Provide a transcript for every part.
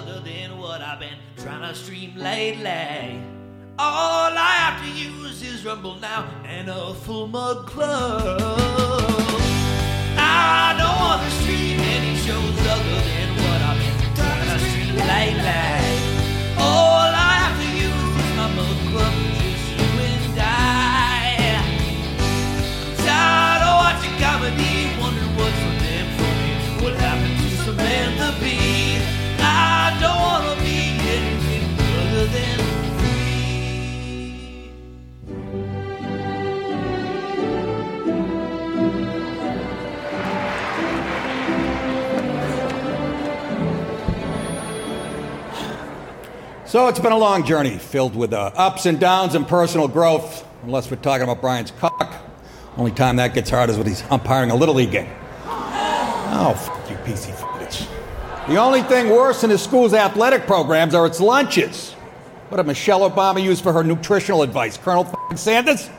other than what I've been trying to stream lately. All I have to use is Rumble now and a full mug club. I don't want to stream any shows other than what I've been trying to stream lately. All I have to use is my mug club, just you and I. I'm tired of watching comedy, wondering what's for them funny. What happened to Samantha Bee? So it's been a long journey filled with uh, ups and downs and personal growth, unless we're talking about Brian's cock. Only time that gets hard is when he's umpiring a Little League game. Oh, f- you PC bitch. The only thing worse than his school's athletic programs are its lunches. What did Michelle Obama use for her nutritional advice? Colonel f- Sanders?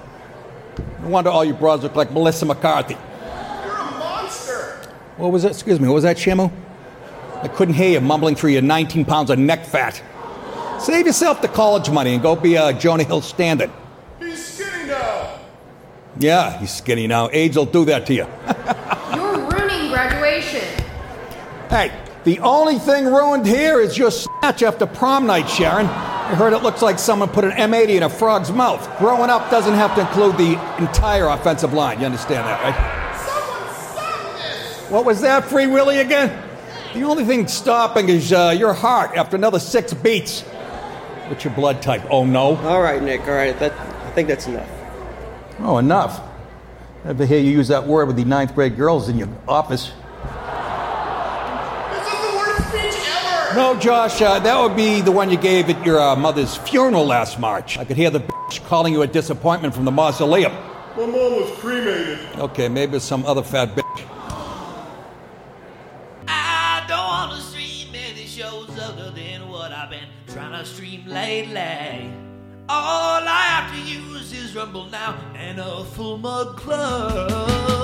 No wonder all you broads look like Melissa McCarthy. You're a monster. What was that? Excuse me, what was that, Shamu? I couldn't hear you mumbling through your 19 pounds of neck fat. Save yourself the college money and go be a Jonah Hill stand He's skinny now. Yeah, he's skinny now. Age will do that to you. You're ruining graduation. hey, the only thing ruined here is your snatch after prom night, Sharon. I heard it looks like someone put an M80 in a frog's mouth. Growing up doesn't have to include the entire offensive line. You understand that, right? Someone stop this. What was that, Free Willy again? The only thing stopping is uh, your heart after another six beats. What's your blood type? Oh, no? All right, Nick. All right, that I think that's enough. Oh, enough. Ever hear you use that word with the ninth grade girls in your office? This is the worst speech ever. No, Josh, uh, that would be the one you gave at your uh, mother's funeral last March. I could hear the bitch calling you a disappointment from the mausoleum. My mom was cremated. Okay, maybe it's some other fat bitch. Lately. All I have to use is Rumble now and a full mug club.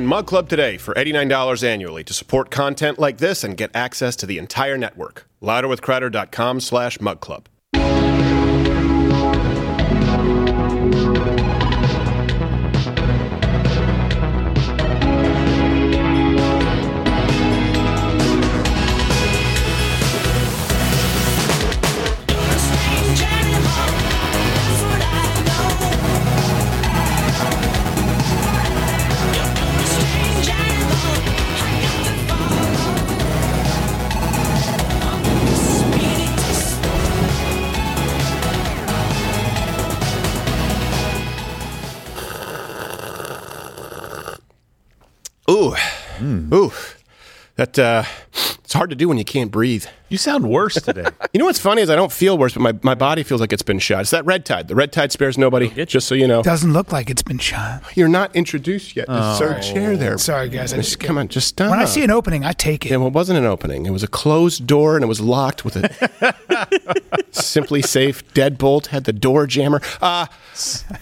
Join Mug Club today for $89 annually to support content like this and get access to the entire network. Louderwithcrowder.com slash Mug Ooh. That, uh, it's hard to do when you can't breathe. You sound worse today. You know what's funny is I don't feel worse, but my, my body feels like it's been shot. It's that red tide. The red tide spares nobody, just so you know. Doesn't look like it's been shot. You're not introduced yet. Just sir, chair there. Sorry, guys. I Just, just come on, just stop. When I see an opening, I take it. Yeah, well, it wasn't an opening. It was a closed door and it was locked with a SimpliSafe deadbolt. Had the door jammer. Uh,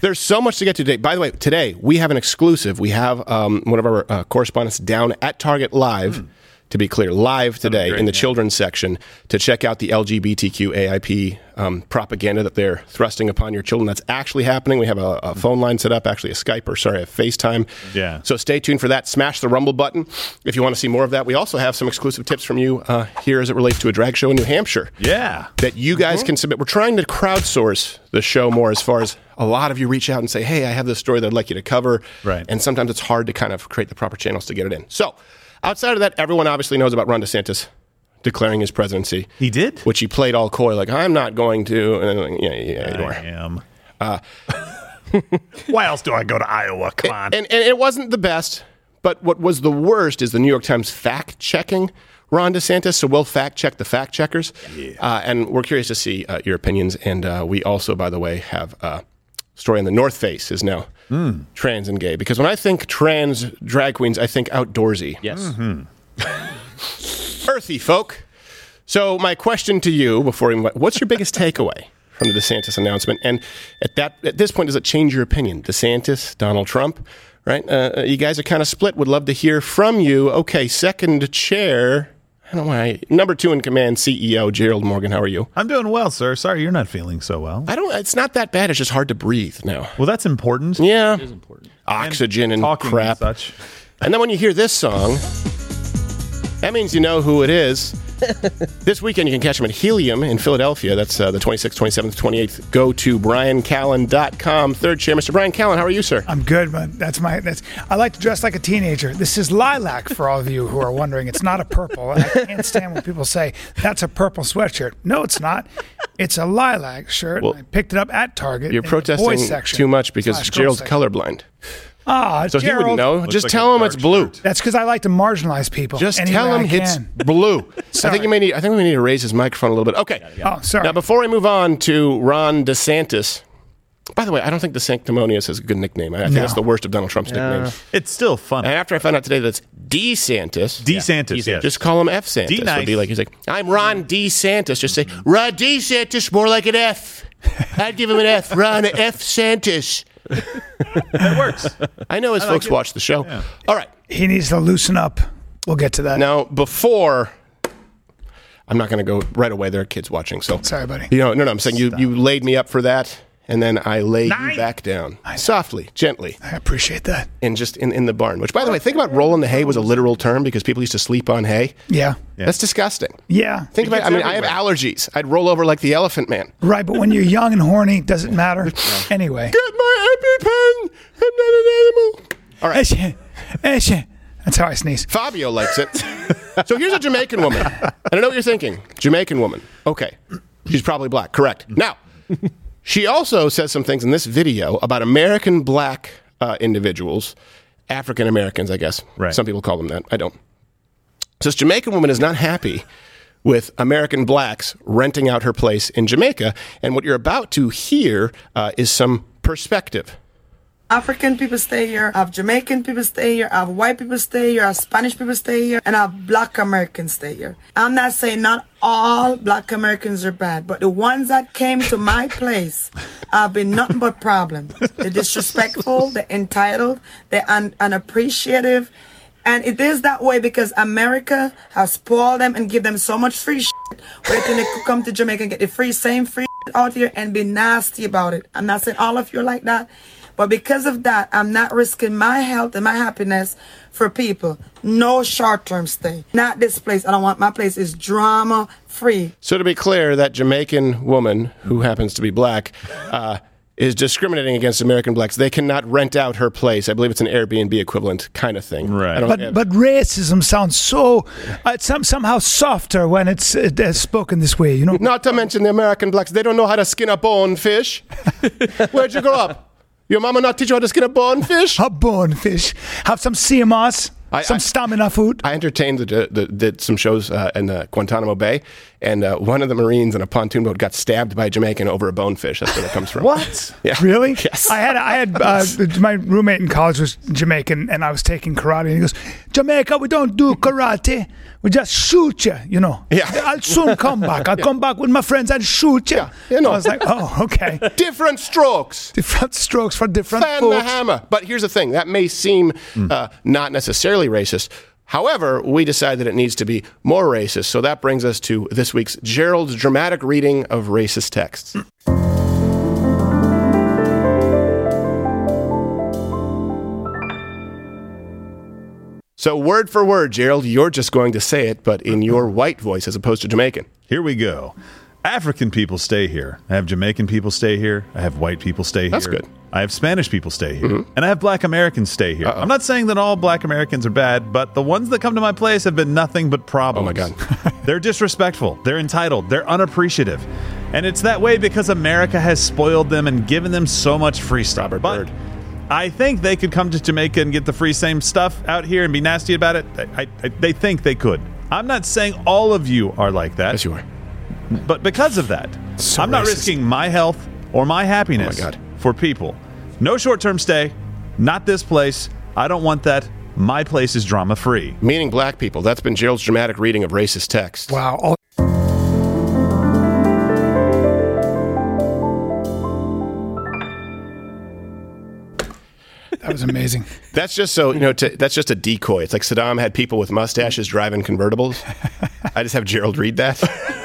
there's so much to get to today. By the way, today we have an exclusive. We have um, one of our uh, correspondents down at Target Live. To be clear, live today in the children's section to check out the LGBTQ AIP um, propaganda that they're thrusting upon your children. That's actually happening. We have a, a phone line set up, actually a Skype or sorry, a FaceTime. Yeah. So stay tuned for that. Smash the Rumble button if you want to see more of that. We also have some exclusive tips from you uh, here as it relates to a drag show in New Hampshire yeah. that you guys can submit. We're trying to crowdsource the show more as far as a lot of you reach out and say, hey, I have this story that I'd like you to cover. Right. And sometimes it's hard to kind of create the proper channels to get it in. So outside of that, everyone obviously knows about Ron DeSantis declaring his presidency. He did? Which he played all coy, like, I'm not going to. And then, yeah, yeah, you I are. am. Why else do I go to Iowa? Come on. And, and it wasn't the best, but what was the worst is the New York Times fact checking Ron DeSantis. So we'll fact check the fact checkers. Uh, and we're curious to see uh, your opinions. And uh, we also, by the way, have uh, story on the North Face is now hmm. trans and gay. Because when I think trans drag queens, I think outdoorsy. Yes. Mm-hmm. Earthy folk. So my question to you before we, what's your biggest takeaway from the DeSantis announcement? And at that at this point, does it change your opinion? DeSantis, Donald Trump, right? Uh, uh you guys are kind of split. Would love to hear from you. Okay, second chair. I don't know why. Number two in command, CEO Gerald Morgan. How are you? I'm doing well, sir. Sorry you're not feeling so well. I don't. It's not that bad. It's just hard to breathe now. Well, that's important. Yeah, It is important. oxygen and, Talking crap. and such. And then when you hear this song, that means you know who it is. this weekend, you can catch him at Helium in Philadelphia. That's uh, the 26th, 27th, 28th. Go to bryancallen.com. Third chair, Mr. Bryan Callen. How are you, sir? I'm good, but that's my that's. I like to dress like a teenager. This is lilac for all of you who are wondering. It's not a purple. I can't stand when people say that's a purple sweatshirt. No, it's not. It's a lilac shirt. Well, I picked it up at Target. You're protesting too much because Gerald's colorblind. Ah, So he Gerald. wouldn't know. Looks Just like tell a him it's dark blue. shirt. That's because I like to marginalize people. Just any tell way him I it's can. blue. I think you may need. I think we need to raise his microphone a little bit. Okay. Oh, sorry. Now, before I move on to Ron DeSantis, by the way, I don't think DeSanctimonious is a good nickname. I think No. that's the worst of Donald Trump's nicknames. It's still fun. And after I found out today that it's DeSantis, DeSantis, yes. just call him F Santis. D nice. It'd be like he's like, I'm Ron DeSantis. Just say Ron DeSantis, more like an F. I'd give him an F. Ron F Santis. It works. I know his folks it. watch the show. All right. He needs to loosen up. We'll get to that. Now, before, I'm not going to go right away. There are kids watching, so Sorry, buddy. You know, no, no. I'm saying you you laid me up for that, and then I lay Nine. you back down softly, gently, I appreciate that. and just in, in the barn. Which, by the way, think about rolling the hay was a literal term because people used to sleep on hay. Yeah. That's disgusting. Yeah. Think about. it. I mean, I have allergies. I'd roll over like the elephant man. Right, but when you're young and horny, doesn't matter? Anyway. Get my EpiPen. I'm not an animal. All right. Eshe, eshe. That's how I sneeze. Fabio likes it. so here's a Jamaican woman. And I know what you're thinking. Jamaican woman. Okay. She's probably black. Correct. Now, she also says some things in this video about American black uh, individuals, African Americans, I guess. Right. Some people call them that. I don't. So this Jamaican woman is not happy with American blacks renting out her place in Jamaica. And what you're about to hear uh, is some perspective. African people stay here, I have Jamaican people stay here, I have white people stay here, I have Spanish people stay here, and I have black Americans stay here. I'm not saying not all black Americans are bad, but the ones that came to my place have been nothing but problems. They're disrespectful, they're entitled, they're un- unappreciative. And it is that way because America has spoiled them and give them so much free shit. Where they come to Jamaica and get the free, same free out here and be nasty about it. I'm not saying all of you are like that. But because of that, I'm not risking my health and my happiness for people. No short term stay. Not this place. I don't want my place is drama free. So to be clear, that Jamaican woman who happens to be black uh, is discriminating against American blacks. They cannot rent out her place. I believe it's an Airbnb equivalent kind of thing. Right. But have- but racism sounds so uh, some, somehow softer when it's uh, uh, spoken this way. You know. not to mention the American blacks. They don't know how to skin a bone fish. Where'd you grow up? Your mama not teach you how to skin a bonefish? A bonefish. Have some sea moss. I- some I- stamina food. I entertained the, the, did some shows uh, in uh, Guantanamo Bay, and uh, one of the Marines in a pontoon boat got stabbed by a Jamaican over a bonefish. That's where it comes from. What? Yeah. Really? Yes. I had I had uh, my roommate in college was Jamaican, and I was taking karate, and he goes, "Jamaica, we don't do karate. We just shoot you. You know. Yeah. I'll soon come back. I'll come back with my friends and shoot you. Yeah, you know. I was like, oh, okay. Different strokes. different strokes for different fan the hammer. But here's the thing that may seem uh, not necessarily racist. However, we decide that it needs to be more racist. So that brings us to this week's Gerald's dramatic reading of racist texts. So, word for word, Gerald, you're just going to say it, but in your white voice as opposed to Jamaican. Here we go. African people stay here. I have Jamaican people stay here. I have white people stay That's here. good. Mm-hmm. I have Spanish people stay here. And I have black Americans stay here. I'm not saying that all black Americans are bad, but the ones that come to my place have been nothing but problems. Oh my God. They're disrespectful. They're entitled. They're unappreciative. And it's that way because America has spoiled them and given them so much free stuff. Robert But Byrd. I think they could come to Jamaica and get the free same stuff out here and be nasty about it. I, I, they think they could. I'm not saying all of you are like that. Yes, you are. But because of that, So I'm not racist. risking my health or my happiness Oh my God. for people. No short term stay, not this place. I don't want that. My place is drama free. Meaning black people. That's been Gerald's dramatic reading of racist text. Wow. All- that was amazing. That's just so you know. To, that's just a decoy. It's like Saddam had people with mustaches driving convertibles. I just have Gerald read that.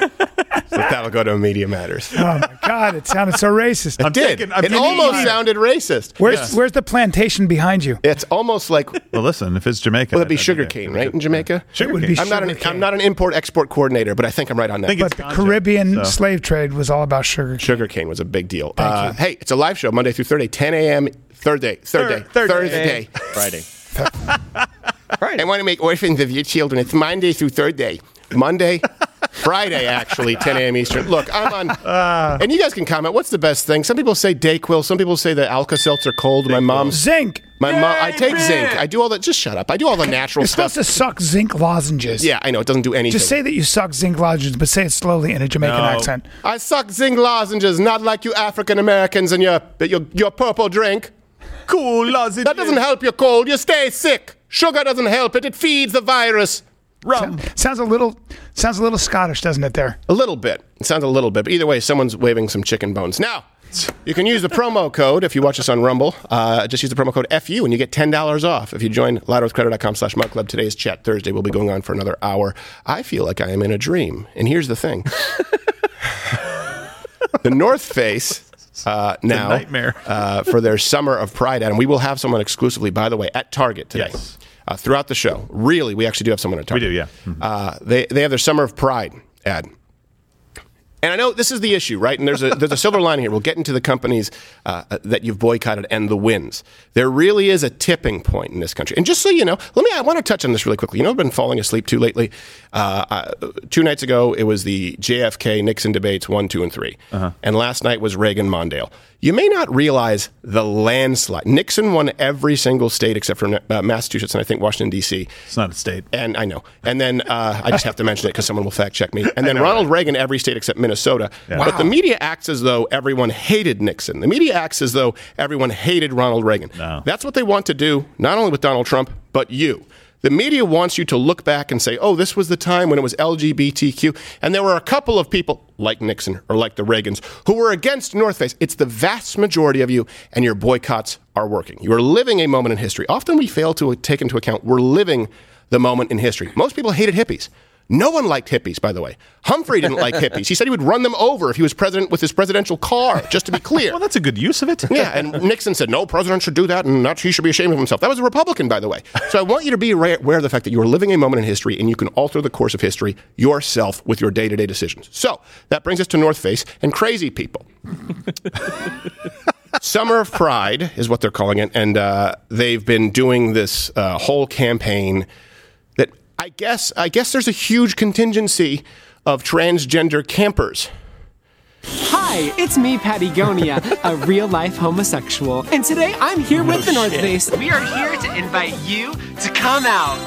so that'll go to Media Matters. Oh my God! It sounded so racist. It did. taking- I'm it taking almost time. sounded racist. Where's Where's the plantation behind you? It's almost like well, Well, listen, if it's Jamaica, that'd be I- I sugar cane, right? In Jamaica. It would be I'm not an sugarcane. I'm not an import export coordinator, but I think I'm right on that. think But the ganja, Caribbean so- slave trade was all about sugar. Sugar cane was a big deal. Uh, hey, it's a live show Monday through Thursday, 10 a.m. Thursday, Thursday, Thur- Thursday. Friday. Right. I want to make orphans of your children. It's Monday through Thursday. Monday, Friday, actually, 10 a.m. Eastern. Look, I'm on, ah. and you guys can comment. What's the best thing? Some people say Dayquil. Some people say the Alka Seltzer cold. My mom's Zinc. My mom. I take zinc. I do all that. Just shut up. I do all the natural You're stuff. supposed to suck zinc lozenges. yeah, I know it doesn't do anything. Just say that you suck zinc lozenges, but say it slowly in a Jamaican No. accent. I suck zinc lozenges, not like you African Americans and your, your your purple drink. Cool lozenge. That doesn't help your cold. You stay sick. Sugar doesn't help it. It feeds the virus. Rum. Sounds a little sounds a little Scottish, doesn't it? There. A little bit. It sounds a little bit. But either way, someone's waving some chicken bones. Now, you can use the promo code if you watch us on Rumble. Uh, just use the promo code FU and you get $10 off if you join louderwithcrowder.com slash mug club. Today's Chat Thursday. We'll be going on for another hour. I feel like I am in a dream. And here's the thing. the North Face uh, now nightmare. uh, for their Summer of Pride ad. And we will have someone exclusively, by the way, at Target today. Yes. Uh, throughout the show. Really, we actually do have someone at We do, yeah. Mhm. Uh, they, they have their Summer of Pride ad. And I know this is the issue, right? And there's a there's a silver lining here. We'll get into the companies uh, that you've boycotted and the wins. There really is a tipping point in this country. And just so you know, let me I want to touch on this really quickly. You know, I've been falling asleep too lately. Uh, uh, two nights ago, it was the JFK Nixon debates one, two, and 3 and last night was Reagan Mondale. You may not realize the landslide. Nixon won every single state except for uh, Massachusetts and I think Washington D.C. It's not a state. And I know. And then uh, I just have to mention it because someone will fact check me. And then Ronald Reagan, every state except Minnesota. But the media acts as though everyone hated Nixon. The media acts as though everyone hated Ronald Reagan. No. That's what they want to do, not only with Donald Trump, but you. The media wants you to look back and say, oh, this was the time when it was LGBTQ. And there were a couple of people, like Nixon or like the Reagans, who were against North Face. It's the vast majority of you, and your boycotts are working. You are living a moment in history. Often we fail to take into account we're living the moment in history. Most people hated hippies. No one liked hippies, by the way. Humphrey didn't like hippies. He said he would run them over if he was president with his presidential car, just to be clear. Well, that's a good use of it. Yeah, and Nixon said, no, president should do that, and not he should be ashamed of himself. That was a Republican, by the way. So I want you to be aware of the fact that you are living a moment in history, and you can alter the course of history yourself with your day to day decisions. So that brings us to North Face and crazy people. Summer of Pride is what they're calling it, and uh, they've been doing this uh, whole campaign I guess I guess there's a huge contingency of transgender campers. Hi, it's me, Pattie Gonia, a real life homosexual. And today I'm here with the North Face. We are here to invite you to come out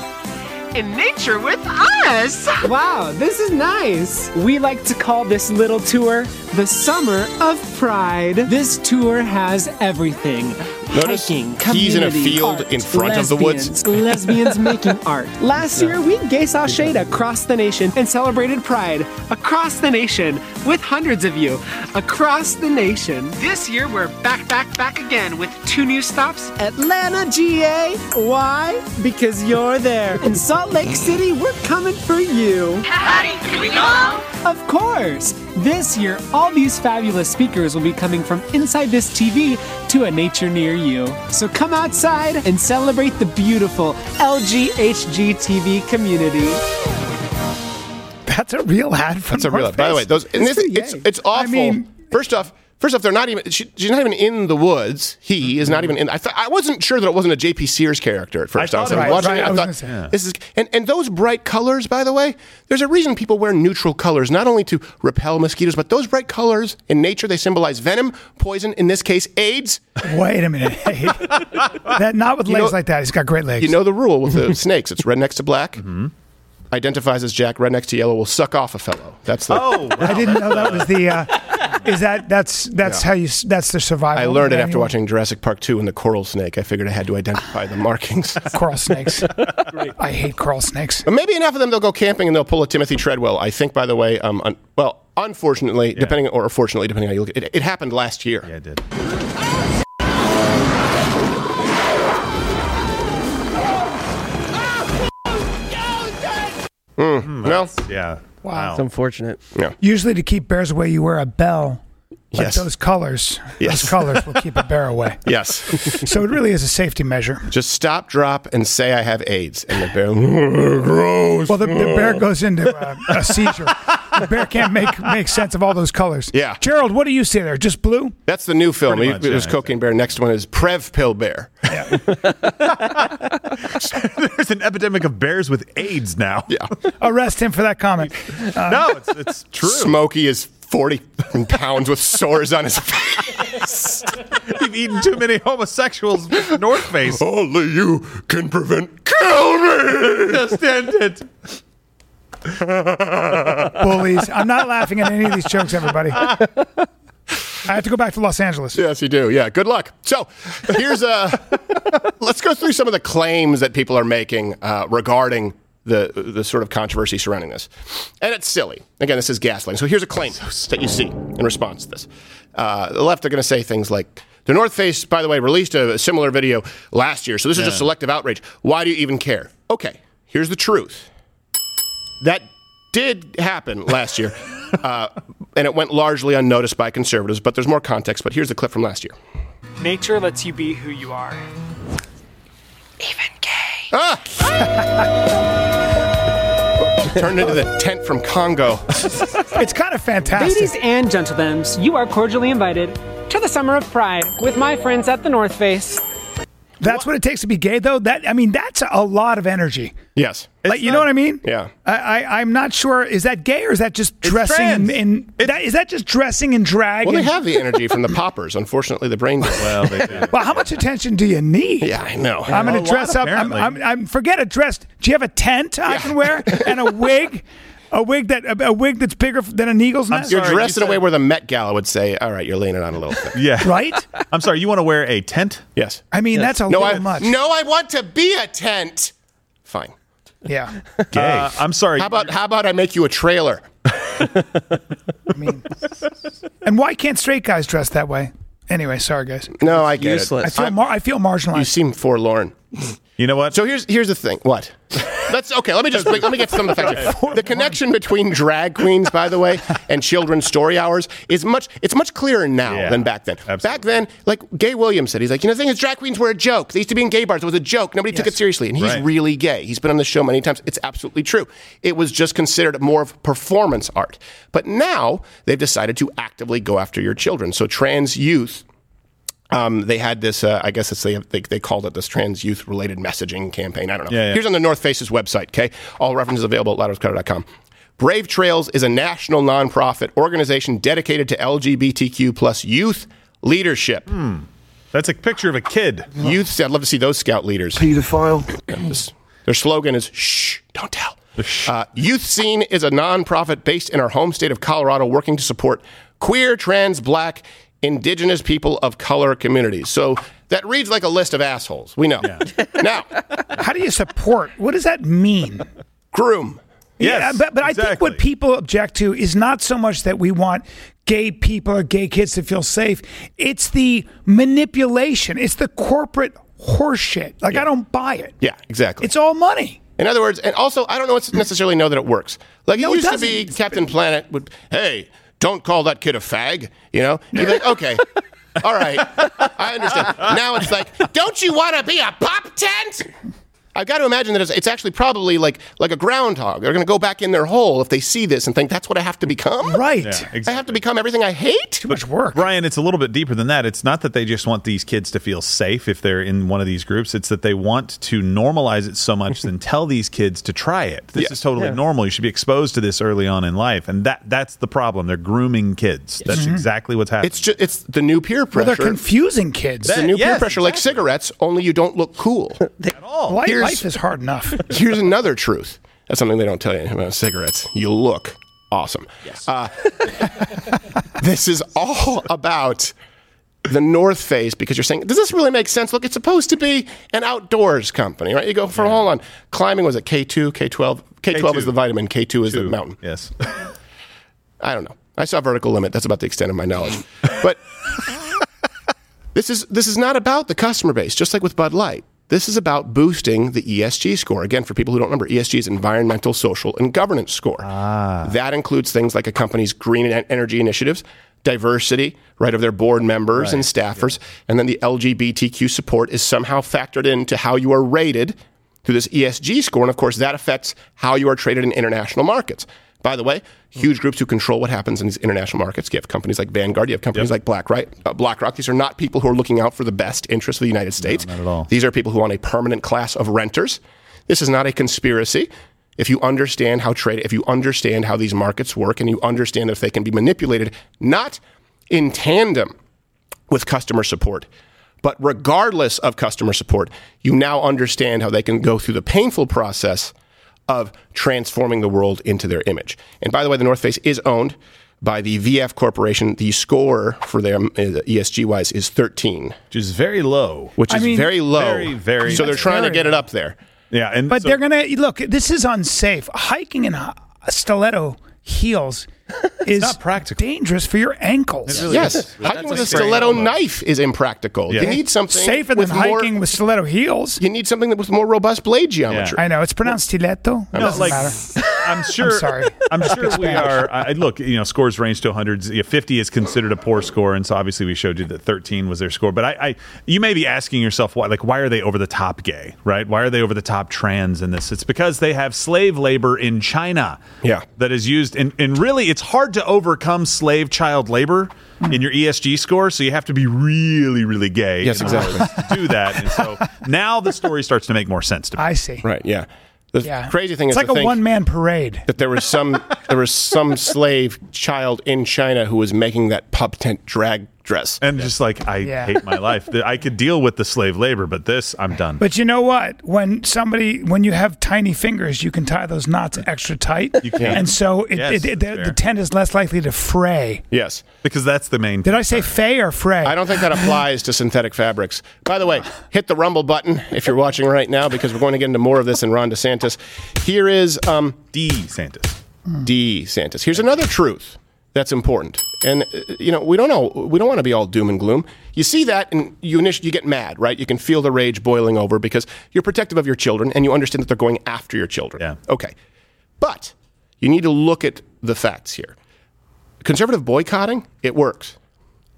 in nature with us. Wow, this is nice. We like to call this little tour the Summer of Pride. This tour has everything. Notice Hiking, he's in a field art, in front of the woods. lesbians, lesbians making art. Last year, we gay saw shade across the nation and celebrated Pride across the nation with hundreds of you across the nation. This year, we're back, back, back again with two new stops Atlanta, GA. Why? Because you're there. In Salt Lake City, we're coming for you. Here we go. Of course! This year, all these fabulous speakers will be coming from inside this TV to a nature near you. So come outside and celebrate the beautiful LGHG TV community. That's a real ad from That's a real. North By the way, those and this, pretty it's gay. it's awful. mean- first off, first off, they're not even. She, she's not even in the woods. He is not mm-hmm. even in. I thought I wasn't sure that it wasn't a J.P. Sears character at first. I was it was. watching Right, it. right, I I thought say. this is and and those bright colors. By the way, there's a reason people wear neutral colors, not only to repel mosquitoes, but those bright colors in nature they symbolize venom, poison. In this case, AIDS. Wait a minute. Hey, that not with legs know- like that. He's got great legs. You know the rule with the snakes. It's red next to black. Mm-hmm. Identifies as Jack. Red next to yellow will suck off a fellow. That's the. Oh, I didn't know that was the uh, Is that that's that's Yeah. how you that's the survival? I learned it after watching Jurassic Park 2 and the coral snake. I figured I had to identify the markings. coral snakes. I hate coral snakes. But maybe enough of them, they'll go camping and they'll pull a Timothy Treadwell. I think, by the way, um, un- well, unfortunately, depending or fortunately, depending on how you look at it, it happened last year. Yeah, it did. Well, Yeah. Wow. It's unfortunate. yeah. Usually, to keep bears away, you wear a bell. Like Yes. those colors. Yes. Those colors will keep a bear away. Yes. So it really is a safety measure. Just stop, drop, and say I have AIDS. And the bear, gross. Well, the, the bear goes into uh, a seizure. The bear can't make make sense of all those colors. Yeah. Gerald, what do you see there? Just blue? That's the new film. Pretty He- much, There's yeah, Cocaine Bear. Next one is PrEP Pill Bear. There's an epidemic of bears with AIDS now. Yeah. Arrest him for that comment. No, it's, it's true. Smokey is 40 pounds with sores on his face. You've eaten too many homosexuals with North Face. Only you can prevent. Kill me! Just end it. Bullies. I'm not laughing at any of these jokes, everybody. I have to go back to Los Angeles. Yes, you do. Yeah, good luck. So here's a. let's go through some of the claims that people are making uh, regarding the the sort of controversy surrounding this, and it's silly. Again, this is gaslighting. So here's a claim that you see in response to this. Uh, the left are going to say things like. The North Face, by the way, released a similar video last year, so this is just selective outrage. Why do you even care? Okay, here's the truth. That did happen last year, uh, and it went largely unnoticed by conservatives, but there's more context. But here's the clip from last year. Nature lets you be who you are. Even gay. Ah! Turned into the tent from Congo. It's kind of fantastic. Ladies and gentlemen, you are cordially invited to the Summer of Pride with my friends at the North Face. That's what it takes to be gay, though. That I mean, that's a lot of energy. Yes. Like, you know what I mean? Yeah. I, I I'm not sure. Is that gay or is that just dressing trans. in? in that, is that just dressing in drag? Well, they have the energy from the poppers. Unfortunately, the brain. Well, they. Well, how much attention do you need? Yeah, I know. I'm A going lot, to dress up. I'm. I'm, I'm forget a dress. Do you have a tent I can wear and a wig? A wig that a, a wig that's bigger than an eagle's nest, You're Sorry, dressed you in a way where the Met Gala would say, "All right, you're leaning on a little bit." Yeah. right? I'm sorry. You want to wear a tent? Yes. I mean, that's a No, little I much. no, I want to be a tent. Fine. Yeah. Gay. Uh, I'm sorry. How about how about I make you a trailer? I mean, and why can't straight guys dress that way? Anyway, sorry guys. No, I get Useless. I it. feel I'm- mar- I feel marginalized. you seem forlorn. You know what? So here's here's the thing. What? Let's okay. Let me just let me get some of the facts. The connection between drag queens, by the way, and children's story hours is much. It's much clearer now Yeah, than back then. absolutely. Back then, like Gay Williams said, he's like, you know, the thing is, drag queens were a joke. They used to be in gay bars. It was a joke. Nobody took it seriously, and he's Right. really gay. He's been on the show many times. It's absolutely true. It was just considered more of performance art. But now they've decided to actively go after your children. So trans youth um, they had this, uh, I guess it's, they, they, they called it this trans youth related messaging campaign. I don't know. Yeah, yeah. Here's on the North Face's website, okay? All references available at louderwithcrowder.com. Brave Trails is a national nonprofit organization dedicated to LGBTQ plus youth leadership. That's a picture of a kid. Youth, I'd love to see those scout leaders. Pedophile. This- Their slogan is "Shh, don't tell." Uh, Youth Seen is a nonprofit based in our home state of Colorado, working to support queer, trans, black, indigenous people of color communities. So that reads like a list of assholes. We know. now, How do you support? What does that mean? groom. Yes, yeah, but, but I think what people object to is not so much that we want gay people or gay kids to feel safe. It's the manipulation. It's the corporate horseshit. Like I don't buy it. Yeah, exactly. It's all money. In other words, and also, I don't know necessarily know that it works. Like No, it it used to be. Captain Planet would, hey, don't call that kid a fag. You know, you're like, okay, all right, I understand. Now it's like, don't you want to be a pop tent? I've got to imagine that it's, it's actually probably like like a groundhog. They're going to go back in their hole if they see this and think that's what I have to become. Right. Yeah, I have to become everything I hate. Too much work. Bryan, it's a little bit deeper than that. It's not that they just want these kids to feel safe if they're in one of these groups. It's that they want to normalize it so much and tell these kids to try it. This Yeah. is totally normal. You should be exposed to this early on in life, and that that's the problem. They're grooming kids. That's mm-hmm. exactly what's happening. It's just it's the new peer Well, pressure. they're confusing kids. the new peer Yes, pressure, like cigarettes, only you don't look cool. at all. life, here's- life is hard enough. Here's another truth. That's something they don't tell you about cigarettes. You look awesome. Yes. Uh, this is all about the North Face because you're saying, does this really make sense? Look, it's supposed to be an outdoors company, right? You go for hold on, climbing was it K2, K12? K12 is K2. the vitamin, K2 is the mountain. Yes. I don't know. I saw vertical limit. That's about the extent of my knowledge. But this is this is not about the customer base. Just like with Bud Light, this is about boosting the ESG score. Again, for people who don't remember, ESG is environmental, social, and governance score. Ah. That includes things like a company's green energy initiatives, diversity, right, of their board members and staffers, and then the LGBTQ support is somehow factored into how you are rated through this ESG score. And of course, that affects how you are traded in international markets. By the way, huge groups who control what happens in these international markets. You have companies like Vanguard. You have companies like BlackRock. Uh, BlackRock. These are not people who are looking out for the best interests of the United States. not at all. These are people who want a permanent class of renters. This is not a conspiracy. If you understand how trade, if you understand how these markets work, and you understand if they can be manipulated, not in tandem with customer support. But regardless of customer support, you now understand how they can go through the painful process of transforming the world into their image. And by the way, the North Face is owned by the VF Corporation. The score for them uh, ESG wise is 13, Which is very low. which I is mean- very low. Very, very- So they're That's trying to very get it up there. Yeah, and But so- they're gonna look. This is unsafe. Hiking in h- stiletto heels is not practical. dangerous for your ankles. really Yes, is. hiking with a a stiletto almost. knife is impractical. Yeah. You need something Safer than with more. hiking with stiletto heels. you need something that with more robust blade geometry. I know it's pronounced stiletto. It No, doesn't like matter. I'm sure. sorry. I'm sure we are. I, look, you know, scores range to hundreds. Yeah, Fifty is considered a poor score, and so obviously we showed you that 13 was their score. But I, I, you may be asking yourself why, like, why are they over the top gay, right? Why are they over the top trans in this? It's because they have slave labor in China. Yeah. that is used, and and really, it's hard to overcome slave child labor. Hmm. In your ESG score, so you have to be really, really gay. Yes, exactly. to do that, and so now the story starts to make more sense to me. I see. Right? Yeah. The Yeah. crazy thing it's is like a one man parade. that there was some there was some slave child in China who was making that pup tent drag dress. and just like I Yeah. hate my life. I could deal with the slave labor, but this I'm done. But you know what? When somebody, when you have tiny fingers, you can tie those knots extra tight. You can. and so it, Yes, it, it- that's the, fair. the tent is less likely to fray. Yes. because that's the main. Did I say fay or fray? I don't think that applies to synthetic fabrics. By the way, hit the rumble button if you're watching right now because we're going to get into more of this in Ron DeSantis. Here is um, D Santis. D. Santis. Here's another truth that's important. And uh, you know, we don't know we don't want to be all doom and gloom. You see that and you initially you get mad, right? You can feel the rage boiling over because you're protective of your children and you understand that they're going after your children. Yeah. Okay. But you need to look at the facts here. Conservative boycotting, it works.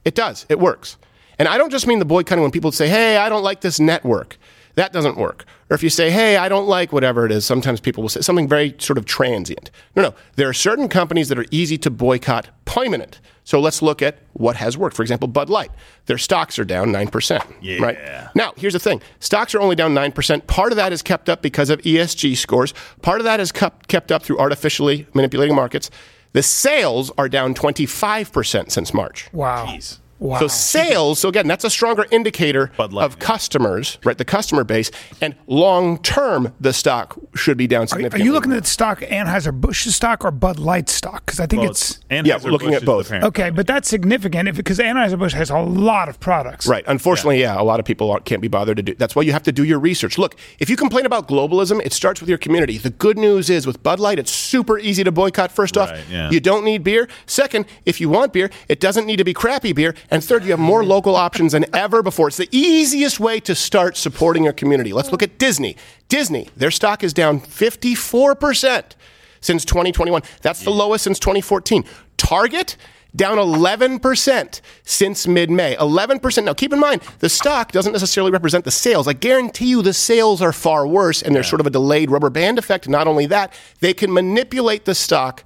It does. It works. And I don't just mean the boycotting when people say, hey, I don't like this network. That doesn't work. Or if you say, hey, I don't like whatever it is, sometimes people will say something very sort of transient. No, no. There are certain companies that are easy to boycott permanent. So let's look at what has worked. For example, Bud Light. Their stocks are down 9%. Yeah. Right? Now, here's the thing stocks are only down 9%. Part of that is kept up because of ESG scores, part of that is kept kept up through artificially manipulating markets. The sales are down 25% since March. wow. Wow. So sales, so again, that's a stronger indicator Bud Light, of yeah. customers, right? The customer base, and long term, the stock should be down are, are you looking at the stock Anheuser Busch stock or Bud Light stock? Because I think Well, it's and Yeah, we're looking at both. okay, but that's significant if, because Anheuser Busch has a lot of products. Right. Unfortunately, yeah. a lot of people aren't, can't be bothered to do. That's why you have to do your research. Look, if you complain about globalism, it starts with your community. The good news is with Bud Light, it's super easy to boycott. First off, yeah. you don't need beer. Second, if you want beer, it doesn't need to be crappy beer. And third, you have more local options than ever before. It's the easiest way to start supporting your community. Let's look at Disney. Disney, their stock is down 54% since 2021. That's the lowest since 2014. Target, down 11% since mid May. 11%. Now, keep in mind, the stock doesn't necessarily represent the sales. I guarantee you the sales are far worse, and there's sort of a delayed rubber band effect. Not only that, they can manipulate the stock.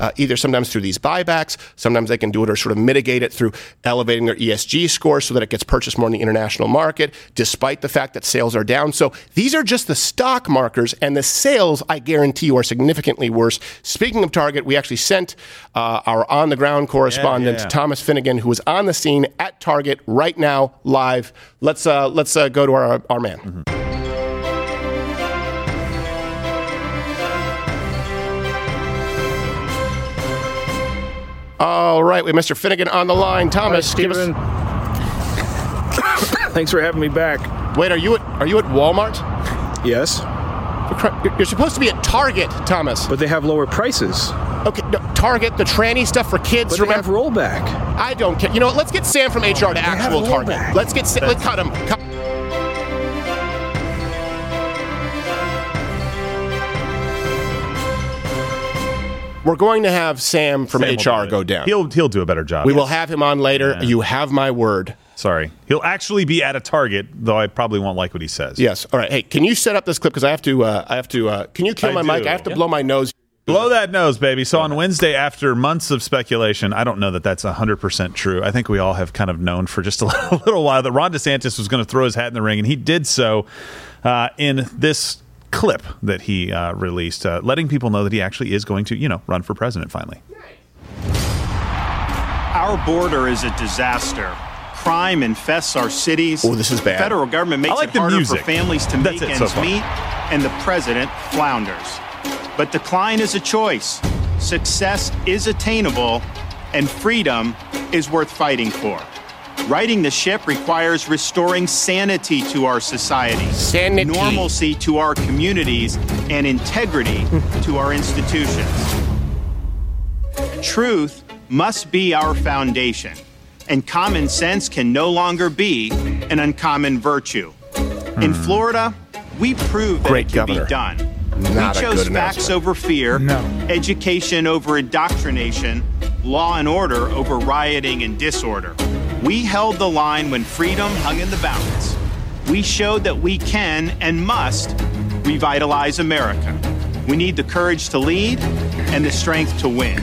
Uh, either sometimes through these buybacks, sometimes they can do it or sort of mitigate it through elevating their ESG score so that it gets purchased more in the international market, despite the fact that sales are down. So these are just the stock markers, and the sales, I guarantee you, are significantly worse. Speaking of Target, we actually sent uh, our on the ground correspondent, yeah. Thomas Finnegan, who is on the scene at Target right now, live. Let's, uh, let's uh, go to our, our man. All right, we have Mr. Finnegan on the line. Thomas, give us. Thanks for having me back. Wait, are you at are you at Walmart? Yes, You're- supposed to be at Target, Thomas. but they have lower prices. Okay, no, Target, the tranny stuff for kids. But they have remember? rollback. I don't care. You know what? Let's get Sam from HR to have actual Target. Let's get Sa- let's cut him. Cut. We're going to have Sam from Sam HR go down. He'll he'll do a better job. we will have him on later. Yeah. You have my word. Sorry, he'll actually be at a target, though I probably won't like what he says. Yes. All right. Hey, can you set up this clip because I have to? Uh, I have to. Uh, can you kill I my mic? I have to Yeah. blow my nose. Blow that nose, baby. So on Wednesday, after months of speculation, I don't know that that's 100% true. I think we all have kind of known for just a little, little while that Ron DeSantis was going to throw his hat in the ring, and he did so uh, in this clip that he uh, released, uh, letting people know that he actually is going to, you know, run for president finally. Our border is a disaster. Crime infests our cities. Oh, this is bad. The federal government makes like it harder music. for families to That's make it so ends meet, and the president flounders. But decline is a choice. Success is attainable, and freedom is worth fighting for. Righting the ship requires restoring sanity to our society, Sanity. normalcy to our communities, and integrity to our institutions. Truth must be our foundation, and common sense can no longer be an uncommon virtue. In Florida, we proved that Hmm. Great it can governor. be done. Not we chose facts over fear, No. education over indoctrination, law and order over rioting and disorder. We held the line when freedom hung in the balance. We showed that we can and must revitalize America. We need the courage to lead and the strength to win.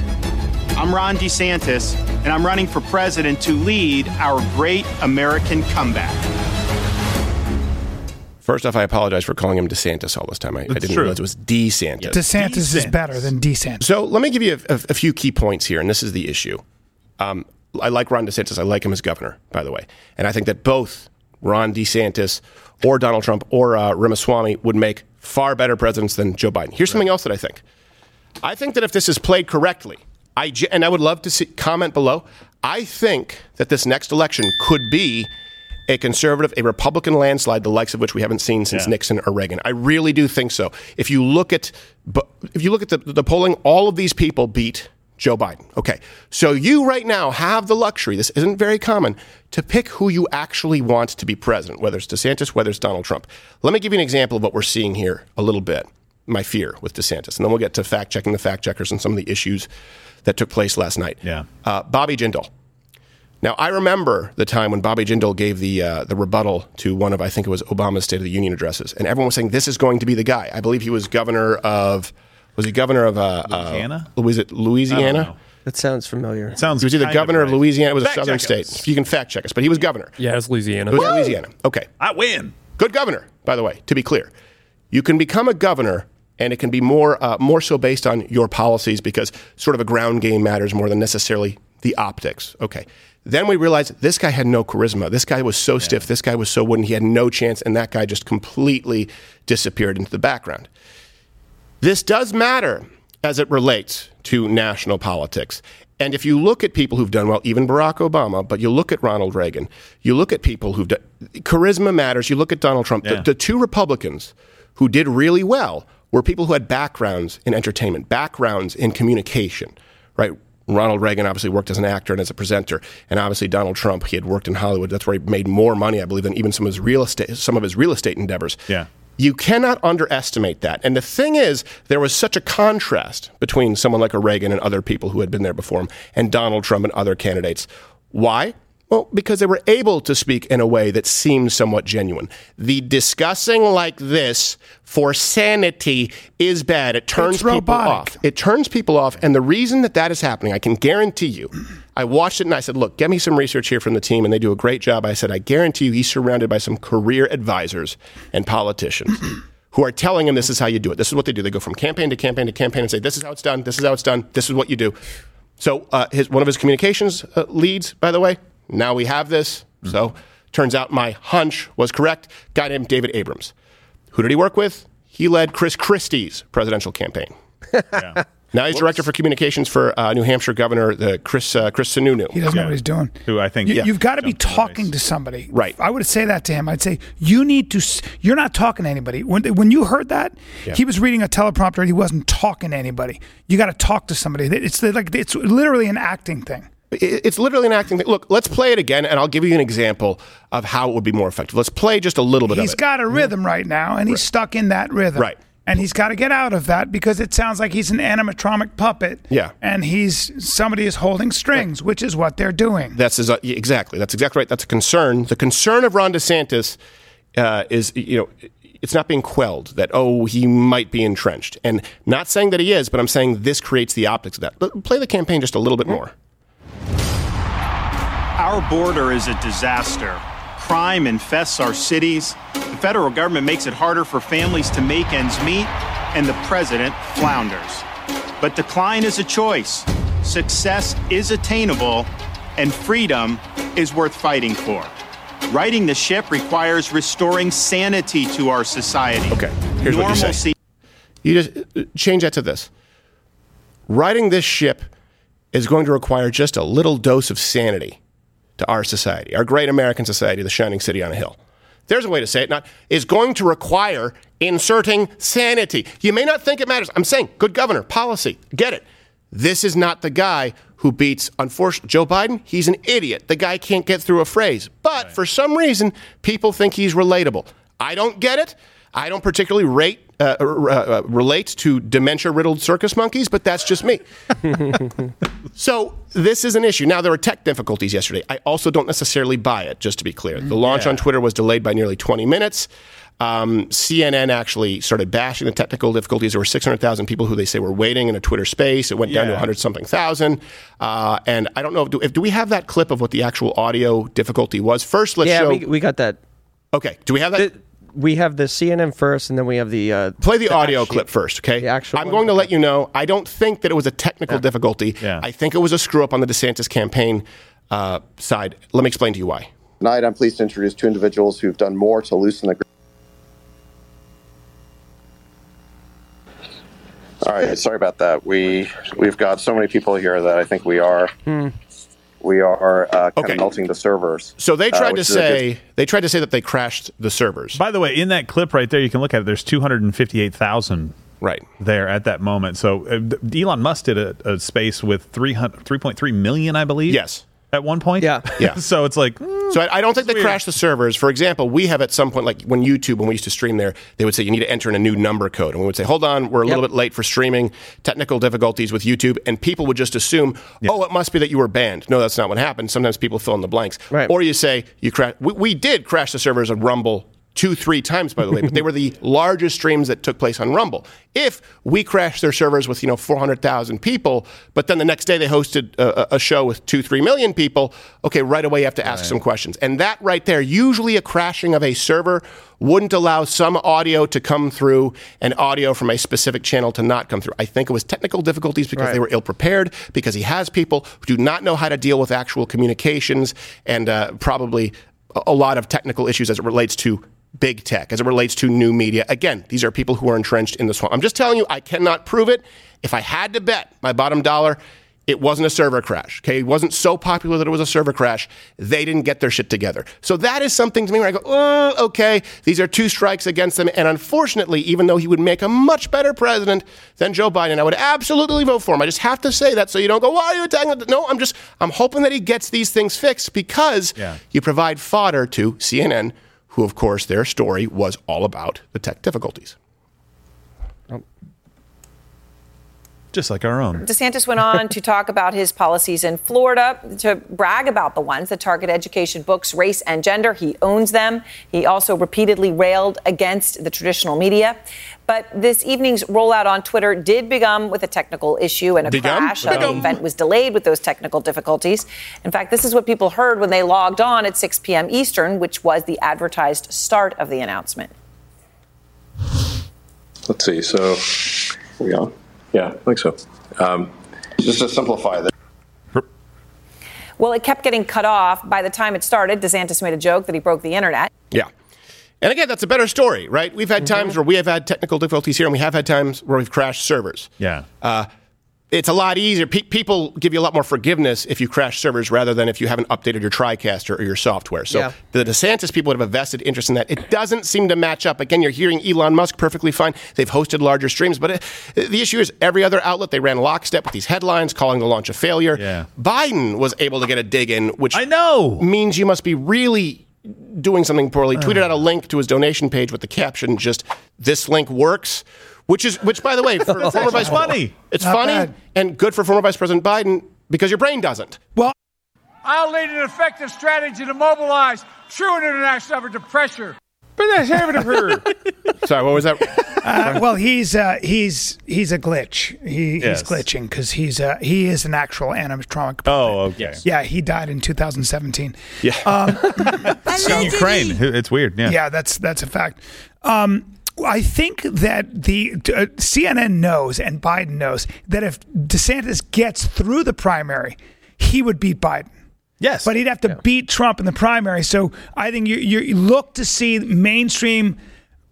I'm Ron DeSantis, and I'm running for president to lead our great American comeback. First off, I apologize for calling him DeSantis all this time. I, I didn't true. realize it was DeSantis. DeSantis is better than DeSantis. So let me give you a, a- a few key points here, and this is the issue. Um, I like Ron DeSantis. I like him as governor, by the way, and I think that both Ron DeSantis or Donald Trump or uh, Ramaswamy would make far better presidents than Joe Biden. Here's something else that I think. I think that if this is played correctly, I ge- and I would love to see comment below. I think that this next election could be a conservative, a Republican landslide, the likes of which we haven't seen since Yeah. Nixon or Reagan. I really do think so. If you look at, if you look at the, the polling, all of these people beat Joe Biden. Okay, so you right now have the luxury. This isn't very common to pick who you actually want to be president, whether it's DeSantis, whether it's Donald Trump. Let me give you an example of what we're seeing here a little bit. My fear with DeSantis, and then we'll get to fact checking the fact checkers and some of the issues that took place last night. Yeah. uh, Bobby Jindal. Now, I remember the time when Bobby Jindal gave the uh, the rebuttal to one of, I think it was Obama's State of the Union addresses, and everyone was saying this is going to be the guy. I believe he was governor of, was he governor of uh, Louisiana? Uh, was it I don't Louisiana? know. That sounds familiar. It sounds He was either governor of of right. Louisiana. It was Fact a southern check us. state. You can fact check us, but he was governor. Yeah, it's Louisiana. It was Louisiana. Okay, I win. good governor, by the way. To be clear, you can become a governor, and it can be more uh, more so based on your policies because sort of a ground game matters more than necessarily the optics. Okay. Then we realized this guy had no charisma. This guy was so stiff. This guy was so wooden. He had no chance, and that guy just completely disappeared into the background. This does matter as it relates to national politics. And if you look at people who've done well, even Barack Obama, but you look at Ronald Reagan, you look at people who've done charisma matters, you look at Donald Trump, Yeah. the, the two Republicans who did really well were people who had backgrounds in entertainment, backgrounds in communication, right? Ronald Reagan obviously worked as an actor and as a presenter, and obviously Donald Trump, he had worked in Hollywood. That's where he made more money, I believe, than even some of his real estate, some of his real estate endeavors. Yeah. You cannot underestimate that. And the thing is, there was such a contrast between someone like a Reagan and other people who had been there before him and Donald Trump and other candidates. Why? Well, because they were able to speak in a way that seemed somewhat genuine. The discussing like this for sanity is bad. It turns It's people robotic. off. It turns people off. And the reason that that is happening, I can guarantee you, I watched it and I said, look, get me some research here from the team. And they do a great job. I said, I guarantee you he's surrounded by some career advisors and politicians. Who are telling him this is how you do it? This is what they do. They go from campaign to campaign to campaign and say, "This is how it's done. This is how it's done. This is what you do." So, uh, his one of his communications uh, leads, by the way, now we have this. So, turns out my hunch was correct. Guy named David Abrams. Who did he work with? He led Chris Christie's presidential campaign. Now he's director for communications for uh, New Hampshire Governor the Chris uh, Chris Sununu. He doesn't know what he's doing. Who I think You, Yeah. You've got to be talking to somebody. Right. I would say that to him. I'd say you need to. You're not talking to anybody. When when you heard that, Yeah. he was reading a teleprompter. He wasn't talking to anybody. You got to talk to somebody. It's like it's literally an acting thing. It- It's literally an acting thing. Look, let's play it again, and I'll give you an example of how it would be more effective. Let's play just a little bit He's of it. He's got a rhythm right now, and he's stuck in that rhythm. Right. And he's got to get out of that because it sounds like he's an animatronic puppet. Yeah. And he's somebody is holding strings, which is what they're doing. That's exa- exactly. That's exactly right. That's a concern. The concern of Ron DeSantis uh, is, you know, it's not being quelled that oh he might be entrenched, and not saying that he is, but I'm saying this creates the optics of that. Play the campaign just a little bit more. Our border is a disaster. Crime infests our cities. The federal government makes it harder for families to make ends meet, and the president flounders. But decline is a choice. Success is attainable, and freedom is worth fighting for. Righting the ship requires restoring sanity to our society. Okay, here's what you say. You just change that to this. Riding this ship is going to require just a little dose of sanity to our society, our great American society, the shining city on a hill. There's a way to say it, not is going to require inserting sanity. You may not think it matters. I'm saying good governor, policy, get it. This is not the guy who beats, unfortunately, Joe Biden. He's an idiot. The guy can't get through a phrase. But for some reason, people think he's relatable. I don't get it. I don't particularly rate, uh, uh, uh, relate to dementia riddled circus monkeys, but that's just me. so this is an issue. Now, there were tech difficulties yesterday. I also don't necessarily buy it, just to be clear. The launch Yeah. on Twitter was delayed by nearly 20 minutes. Um, CNN actually started bashing the technical difficulties. There were 600,000 people who they say were waiting in a Twitter space. It went down to Yeah. 100 something thousand. Uh, and I don't know if do, if do we have that clip of what the actual audio difficulty was? First, let's yeah, show. we, we got that. okay, do we have that? We have the CNN first, and then we have the uh, Play the, audio actual- clip first, okay? The actual I'm one? going to let you know. I don't think that it was a technical difficulty. Yeah. I think it was a screw up on the DeSantis campaign uh, side. Let me explain to you why. Tonight, I'm pleased to introduce two individuals who've done more to loosen the. All right, sorry about that. We we've got so many people here that I think we are we are uh, kind Okay. of melting the servers. So they uh, tried to which good- say they tried to say that they crashed the servers. By the way, in that clip right there, you can look at it. There's 258,000 right there at that moment. So uh, Elon Musk did a, a space with 300 3.3 million, I believe. Yes. At one point. Yeah. Yeah. so it's like, mm, So I, I don't think they weird. crashed the servers. For example, we have at some point, like when YouTube, when we used to stream there, they would say you need to enter in a new number code, and we would say, hold on, we're a little Yep. bit late for streaming, technical difficulties with YouTube, and people would just assume, oh, it must be that you were banned. No, that's not what happened. Sometimes people fill in the blanks, Right. or you say you crash. We, we did crash the servers on Rumble. Two, three times, by the way, but they were the largest streams that took place on Rumble. If we crashed their servers with, you know, 400,000 people, but then the next day they hosted a, a- show with two, three million people, okay, right away you have to ask some questions. And that right there, usually a crashing of a server wouldn't allow some audio to come through and audio from a specific channel to not come through. I think it was technical difficulties because Right. they were ill prepared, because he has people who do not know how to deal with actual communications, and uh, probably a lot of technical issues as it relates to big tech, as it relates to new media. Again, these are people who are entrenched in the swamp. I'm just telling you, I cannot prove it. If I had to bet my bottom dollar, it wasn't a server crash. Okay, it wasn't so popular that it was a server crash. They didn't get their shit together. So that is something to me where I go, oh, okay, these are two strikes against them. And unfortunately, even though he would make a much better president than Joe Biden, I would absolutely vote for him. I just have to say that so you don't go, why are you attacking? No, I'm just, I'm hoping that he gets these things fixed because Yeah. you provide fodder to CNN, who, of course, their story was all about the tech difficulties. Oh. Just like our own. DeSantis went on to talk about his policies in Florida, to brag about the ones that target education, books, race, and gender. He owns them. He also repeatedly railed against the traditional media. But this evening's rollout on Twitter did begin with a technical issue and a Begum? crash. Uh, The event was delayed with those technical difficulties. In fact, this is what people heard when they logged on at 6 p.m. Eastern, which was the advertised start of the announcement. Let's see. So, are we on? Yeah, I think so. Um, Just to simplify this. Well, it kept getting cut off. By the time it started, DeSantis made a joke that he broke the internet. Yeah. And again, that's a better story, right? We've had times where we have had technical difficulties here, and we have had times where we've crashed servers. Yeah. Uh, it's a lot easier. Pe- people give you a lot more forgiveness if you crash servers rather than if you haven't updated your TriCaster or your software. So Yeah. the DeSantis people would have a vested interest in that. It doesn't seem to match up. Again, you're hearing Elon Musk perfectly fine. They've hosted larger streams, but it, the issue is every other outlet they ran lockstep with these headlines calling the launch a failure. Yeah. Biden was able to get a dig in, which I know means you must be really doing something poorly. Tweeted out a link to his donation page with the caption just "This link works." Which is, which by the way, for former vice funny. it's Not funny bad. and good for former Vice President Biden because your brain doesn't. Well, I'll lead an effective strategy to mobilize true international effort to pressure. But that's having Sorry, what was that? Uh, well, he's uh, he's he's a glitch. He, Yes. He's glitching because he's uh, he is an actual animatronic. Oh, okay. Yeah, he died in 2017. Yeah. Um, In Ukraine. It's weird. Yeah. yeah, that's that's a fact. Um, I think that the uh, CNN knows and Biden knows that if DeSantis gets through the primary, he would beat Biden. Yes. But he'd have to beat Trump in the primary. So I think you, you look to see mainstream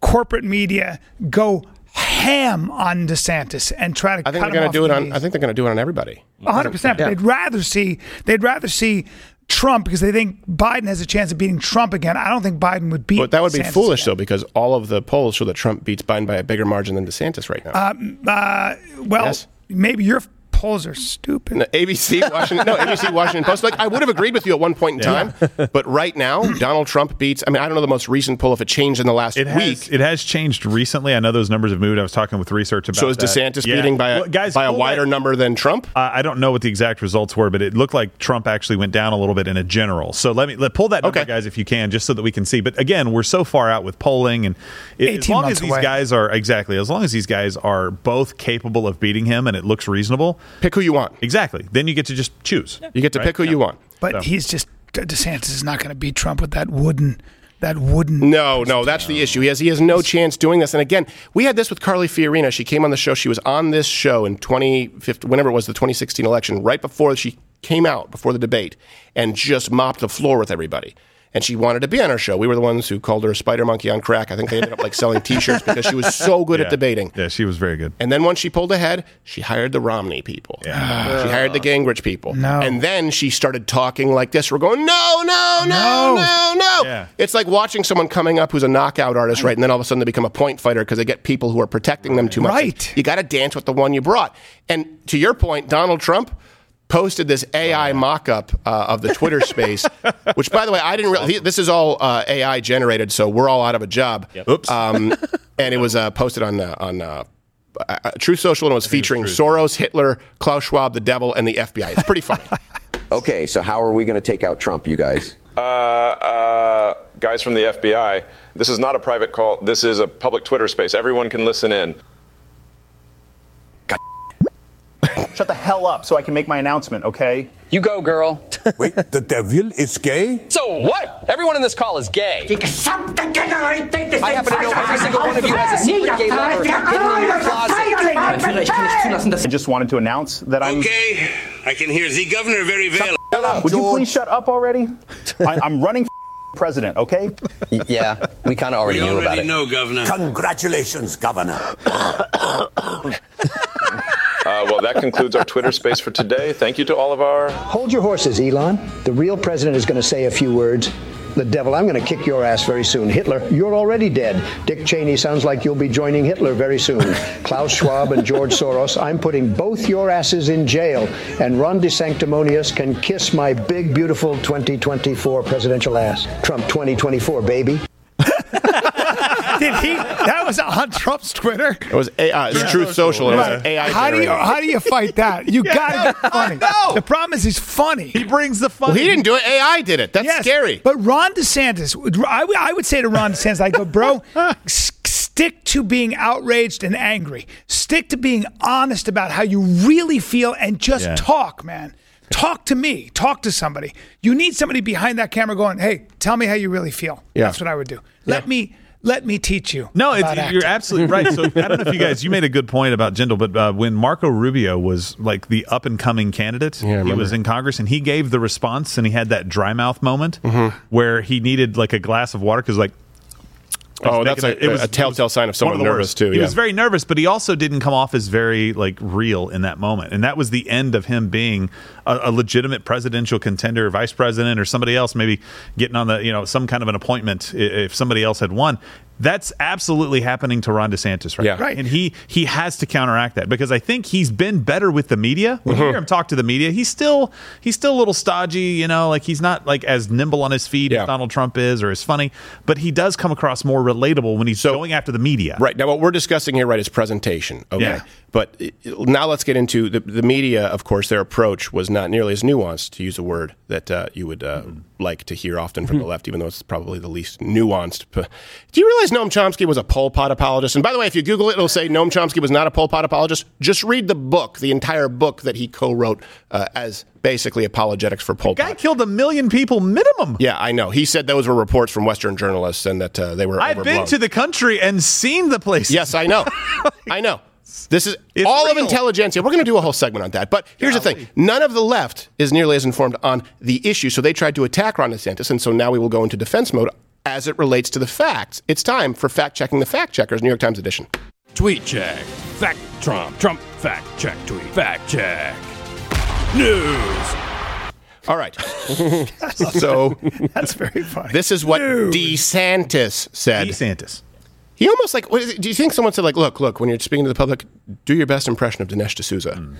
corporate media go ham on DeSantis and try to I think they're going to do it on. knees. I think they're going to do it on everybody. hundred percent. They'd rather see they'd rather see Trump because they think Biden has a chance of beating Trump again. I don't think Biden would beat. But that would be DeSantis foolish again. though, because all of the polls show that Trump beats Biden by a bigger margin than DeSantis right now. Um, uh, well, Yes. maybe your polls are stupid. No, ABC, Washington, no, ABC, Washington Post. Like I would have agreed with you at one point in time, but right now Donald Trump beats. I mean, I don't know the most recent poll if it changed in the last It week. has, it has changed recently. I know those numbers have moved. I was talking with research about that. So is that. DeSantis Yeah. beating by a, Well, guys, by a wider that- number than Trump? Uh, I don't know what the exact results were, but it looked like Trump actually went down a little bit in a general. So let me let pull that number, Okay. guys, if you can, just so that we can see. But again, we're so far out with polling, and it, as long as these away. guys are exactly as long as these guys are both capable of beating him, and it looks reasonable. Pick who you want. Exactly. Then you get to just choose. You get to Right? pick who you want. But So. he's just DeSantis is not going to beat Trump with that wooden that wooden. No, no, that's the issue. He has he has no chance doing this. And again, we had this with Carly Fiorina. She came on the show. She was on this show in 2015, whenever it was the 2016 election, right before she came out before the debate, and just mopped the floor with everybody. And she wanted to be on our show. We were the ones who called her a spider monkey on crack. I think they ended up like selling T-shirts because she was so good Yeah. at debating. Yeah, she was very good. And then once she pulled ahead, she hired the Romney people. Yeah. She hired the Gingrich people. No. And then she started talking like this. We're going, no, no, no, No. no, no. Yeah. It's like watching someone coming up who's a knockout artist, right? And then all of a sudden they become a point fighter because they get people who are protecting them too much. Right. You got to dance with the one you brought. And to your point, Donald Trump posted this AI mock-up uh, of the Twitter space, which, by the way, I didn't. Re- this is all uh, AI generated, so we're all out of a job. Oops. Um, and it was uh, posted on uh, on uh, uh, Social, and it was featuring Soros, Hitler, Klaus Schwab, the devil, and the FBI. It's pretty funny. Okay, so how are we going to take out Trump, you guys? Uh, uh, guys from the FBI, this is not a private call. This is a public Twitter space. Everyone can listen in. Shut the hell up so I can make my announcement, okay? You go, girl. Wait, the devil is gay? So what? Everyone in this call is gay. I happen to know every single one of you has a secret gay lover hidden in your closet. I just wanted to announce that I'm. Okay, I can hear the governor very well. Shut up. Would you please shut up already? I, I'm running for president, okay? Yeah, we kind of already We knew about already it. know, governor. Congratulations, governor. Uh, well, that concludes our Twitter space for today. Thank you to all of our. Hold your horses, Elon. The real president is going to say a few words. The devil, I'm going to kick your ass very soon. Hitler, you're already dead. Dick Cheney sounds like you'll be joining Hitler very soon. Klaus Schwab and George Soros, I'm putting both your asses in jail. And Ron DeSanctimonious can kiss my big, beautiful 2024 presidential ass. Trump 2024, baby. Did he? That was on Trump's Twitter. It was AI. It's Truth Social. and It was Right. AI. How do you how do you fight that? You gotta get funny. The problem is he's funny. He brings the fun. Well, he didn't do it. AI did it. That's Yes, scary. But Ron DeSantis, I would- I would say to Ron DeSantis, I go, bro, s- stick to being outraged and angry. Stick to being honest about how you really feel and just Yeah. talk, man. Talk to me. Talk to somebody. You need somebody behind that camera going, hey, tell me how you really feel. Yeah. That's what I would do. Let me let me teach you. No, it's, you're absolutely right. So I don't know if you guys, you made a good point about Jindal, but uh, when Marco Rubio was like the up and coming candidate, he was in Congress and he gave the response and he had that dry mouth moment Mm-hmm. where he needed like a glass of water because like Oh, He's that's making a- a telltale sign of one someone the nervous, worst. too, He was very nervous, but he also didn't come off as very like real in that moment, and that was the end of him being a, a legitimate presidential contender, vice president, or somebody else maybe getting on the you know some kind of an appointment if somebody else had won. That's absolutely happening to Ron DeSantis right Yeah. now. And he he has to counteract that because I think he's been better with the media. When you Mhm. hear him talk to the media, he's still he's still a little stodgy, you know, like he's not like as nimble on his feet as Donald Trump is or as funny, but he does come across more relatable when he's going after the media. Right. Now, what we're discussing here, right, is presentation. Okay. Yeah. But now let's get into the, the media, of course, their approach was not nearly as nuanced, to use a word that uh, you would uh, like to hear often from the left, even though it's probably the least nuanced. Do you realize Noam Chomsky was a Pol Pot apologist? And by the way, if you Google it, it'll say Noam Chomsky was not a Pol Pot apologist. Just read the book, the entire book that he co wrote uh, as basically apologetics for Pol Pot. Guy killed a million people minimum. Yeah, I know. He said those were reports from Western journalists and that uh, they were. I've been to the country and seen the place. Yes, I know. I know. This is all of real. intelligentsia. We're going to do a whole segment on that. But here's the thing none of the left is nearly as informed on the issue. So they tried to attack Ron DeSantis. And so now we will go into defense mode as it relates to the facts. It's time for fact checking the fact checkers, New York Times edition. Tweet check. Fact Trump. Trump fact check tweet. Fact check. News. All right. so that's very funny. This is what DeSantis said. DeSantis. He almost like, what is it? do you think someone said, like, look, look, when you're speaking to the public, do your best impression of Dinesh D'Souza?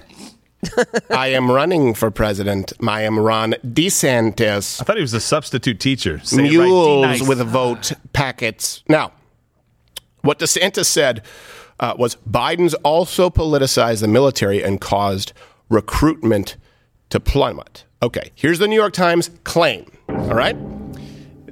I am running for president. I am Ron DeSantis. I thought he was a substitute teacher. Say it right. Mules with vote packets. Now, what DeSantis said uh, was Biden's also politicized the military and caused recruitment to plummet. Okay, here's the New York Times claim. All right.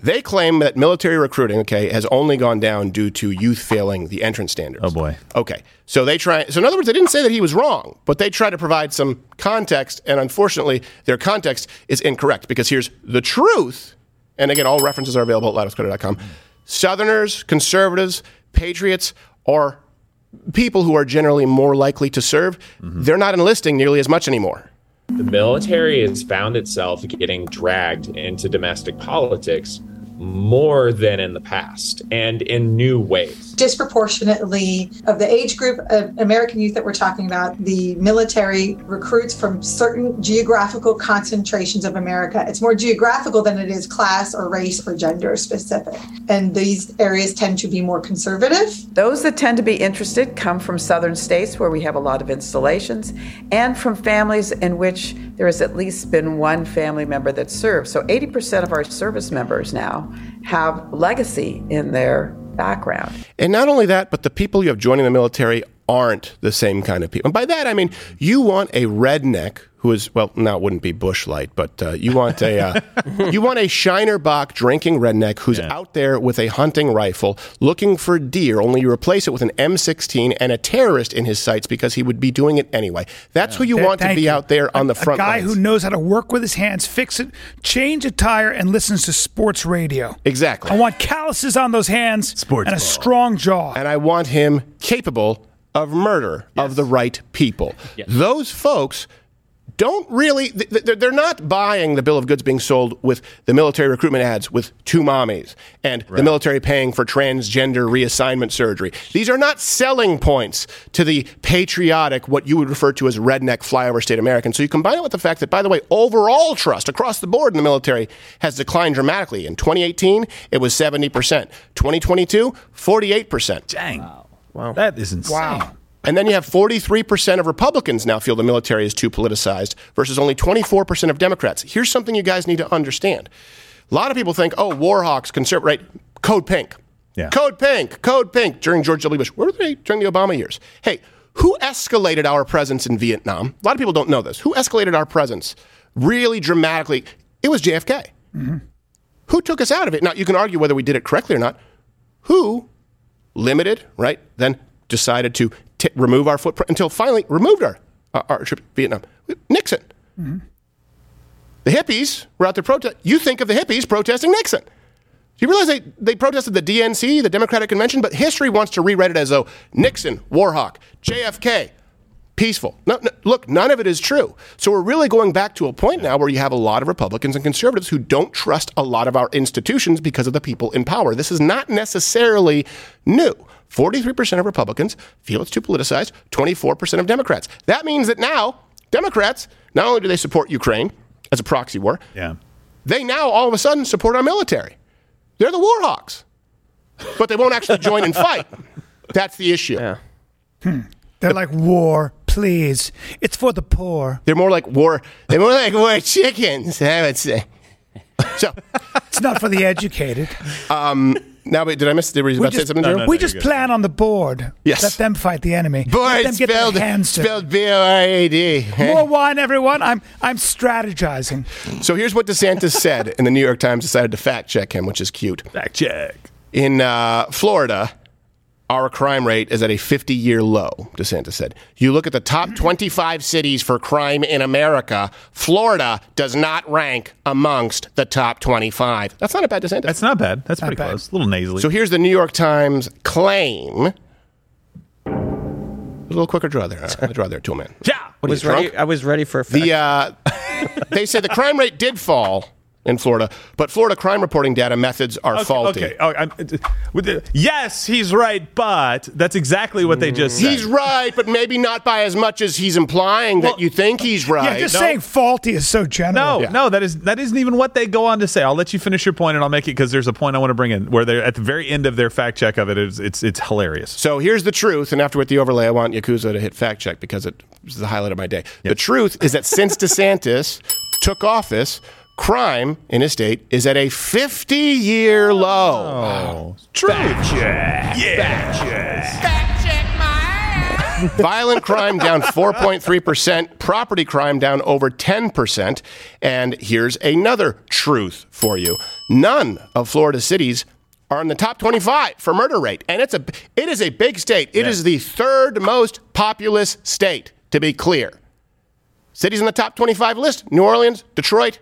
They claim that military recruiting, okay, has only gone down due to youth failing the entrance standards. Oh boy. Okay. So they try so in other words, they didn't say that he was wrong, but they try to provide some context, and unfortunately, their context is incorrect because here's the truth. And again, all references are available at louderwithcrowder.com. Southerners, conservatives, patriots are people who are generally more likely to serve. Mm-hmm. They're not enlisting nearly as much anymore. The military has found itself getting dragged into domestic politics more than in the past and in new ways. disproportionately of the age group of American youth that we're talking about, the military recruits from certain geographical concentrations of America. It's more geographical than it is class or race or gender specific. And these areas tend to be more conservative. Those that tend to be interested come from southern states where we have a lot of installations and from families in which there has at least been one family member that served. So 80% of our service members now have legacy in their background. And not only that, but the people you have joining the military aren't the same kind of people. And by that, I mean you want a redneck who is well, now it wouldn't be Busch Light, but uh, you want a uh, you want a Shiner Bock drinking redneck who's out there with a hunting rifle looking for deer. Only you replace it with an M16 and a terrorist in his sights because he would be doing it anyway. That's who you Th- want to be you. out there on the front a guy lines. who knows how to work with his hands, fix it, change a tire, and listens to sports radio. Exactly. I want calluses on those hands sports and a strong jaw. and I want him capable of murder of the right people. Those folks don't really, th- th- they're not buying the bill of goods being sold with the military recruitment ads with two mommies and the military paying for transgender reassignment surgery. These are not selling points to the patriotic, what you would refer to as redneck flyover state American. So you combine it with the fact that, by the way, overall trust across the board in the military has declined dramatically. In 2018, it was 70%. 2022, 48%. Dang. Wow. That is insane. Wow. And then you have 43% of Republicans now feel the military is too politicized versus only 24% of Democrats. Here's something you guys need to understand. A lot of people think, oh, Warhawks, conservative, right? Code pink. Yeah. Code pink, code pink during George W. Bush. Where were they during the Obama years? Hey, who escalated our presence in Vietnam? A lot of people don't know this. Who escalated our presence really dramatically? It was JFK. Mm-hmm. Who took us out of it? Now, you can argue whether we did it correctly or not. Who limited, right? Then decided to t- remove our footprint until finally removed our, our, our trip to Vietnam. Nixon. Mm-hmm. The hippies were out there protest. You think of the hippies protesting Nixon. Do you realize they, they protested the DNC, the Democratic Convention, but history wants to rewrite it as though Nixon, Warhawk, JFK, peaceful. No, no, look, none of it is true. So we're really going back to a point now where you have a lot of Republicans and conservatives who don't trust a lot of our institutions because of the people in power. This is not necessarily new. 43% of Republicans feel it's too politicized, 24% of Democrats. That means that now Democrats, not only do they support Ukraine as a proxy war, Yeah. they now all of a sudden support our military. They're the war hawks. But they won't actually join and fight. That's the issue. Hmm. They're like war, please. It's for the poor. They're more like war. They're more like war chickens. I would say. So It's not for the educated. Um, now, wait, did I miss? Did we, We about to say just, something, Drew? we just plan on the board. Yes. Let them fight the enemy. Let Board them get spelled, their hands dirty. spelled B O R A D. More wine, everyone. I'm I'm strategizing. So here's what DeSantis said, and the New York Times decided to fact check him, which is cute. Fact check. In uh, Florida, our crime rate is at a 50 year low, DeSantis said. You look at the top 25 cities for crime in America, Florida does not rank amongst the top 25. That's not a bad DeSantis. That's not bad. That's pretty bad. close. A little nasally. So here's the New York Times claim. A little quicker draw there. All right, draw there, tool man. Yeah. What are was you, ready, drunk? I was ready for a fact. The uh, they say the crime rate did fall in Florida, but Florida crime reporting data methods are Okay, faulty. okay. Oh, I'm, with the- yes, he's right, but that's exactly what they just said. He's right, but maybe not by as much as he's implying that you think he's right. Yeah, just saying faulty is so general. No, no, that is that isn't even what they go on to say. I'll let you finish your point, and I'll make it because there's a point I want to bring in where they're at the very end of their fact check of it. It's it's, it's hilarious. So here's the truth, and after with the overlay, I want Yakuza to hit fact check because it was the highlight of my day. The truth is that since DeSantis took office, crime in his state is at a 50 year low. Oh, true. Fact check. Yeah. Violent crime down 4.3%, property crime down over 10%. And here's another truth for you none of Florida's cities are in the top 25 for murder rate. And it's a, it is a big state. It is the third most populous state, to be clear. Cities in the top 25 list New Orleans, Detroit,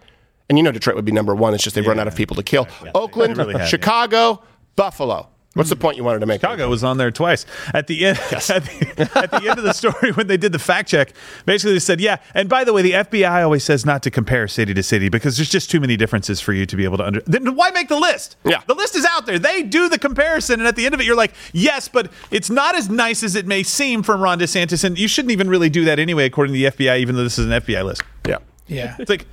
and you know Detroit would be number one. It's just they've run out of people to kill. Oakland, They really have, yeah. Chicago, Buffalo. What's the point you wanted to make? Chicago was on there twice at the end. At, the, at the end of the story, when they did the fact check, basically they said, "Yeah." And by the way, the FBI always says not to compare city to city because there's just too many differences for you to be able to under. Then why make the list? Yeah, the list is out there. They do the comparison, and at the end of it, you're like, "Yes, but it's not as nice as it may seem from Ron DeSantis, and you shouldn't even really do that anyway, according to the FBI, even though this is an FBI list." Yeah. Yeah. It's like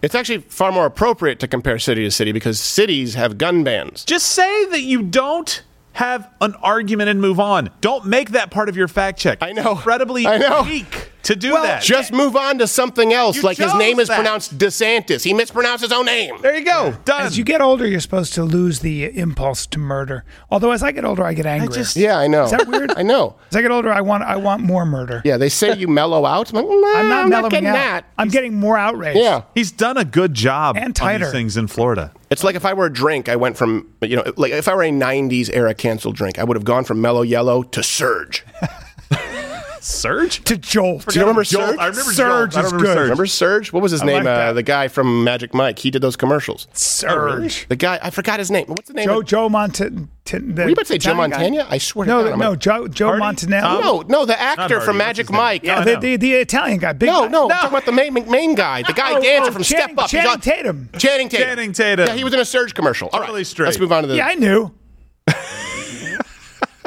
It's actually far more appropriate to compare city to city because cities have gun bans. just say that you don't have an argument and move on. Don't make that part of your fact check. I know. Incredibly I know. weak to do Well, that. Just move on to something else. You like his name is that. pronounced DeSantis. He mispronounced his own name. There you go. Done. As you get older, you're supposed to lose the impulse to murder. Although as I get older, I get angry. yeah, I know. Is that weird? I know. As I get older, I want I want more murder. Yeah, they say you mellow out. I'm, like, nah, I'm not mellowing getting out. that. I'm getting more outrage. Yeah. He's done a good job And on tighter. these things in Florida. It's like if I were a drink, I went from, you know, like if I were a 90s era canceled drink, I would have gone from mellow yellow to surge. Surge? To Jolt. Do you remember Jolt. Surge? I remember Surge Jolt. I is remember good. Surge. Remember Surge? What was his I name? like uh, that. the guy from Magic Mike. He did those commercials. Surge. The guy, I forgot his name. What's the name? Joe of- Joe Montan. Were Were you about to say Joe Montana? I swear to No, God. I'm no, like- Joe Joe Hardy? Montanelli. No, no, the actor Hardy. from What's Magic his name? Mike. Yeah, I the, the the Italian guy. Big No, guy. no, I'm talking about the main, main guy, the guy Oh, dancer oh, from Channing- Step Up. He's Channing on- Tatum. Channing Tatum. Channing Tatum. Yeah, he was in a Surge commercial. All right, Totally straight. let's move on to the. Yeah, I knew.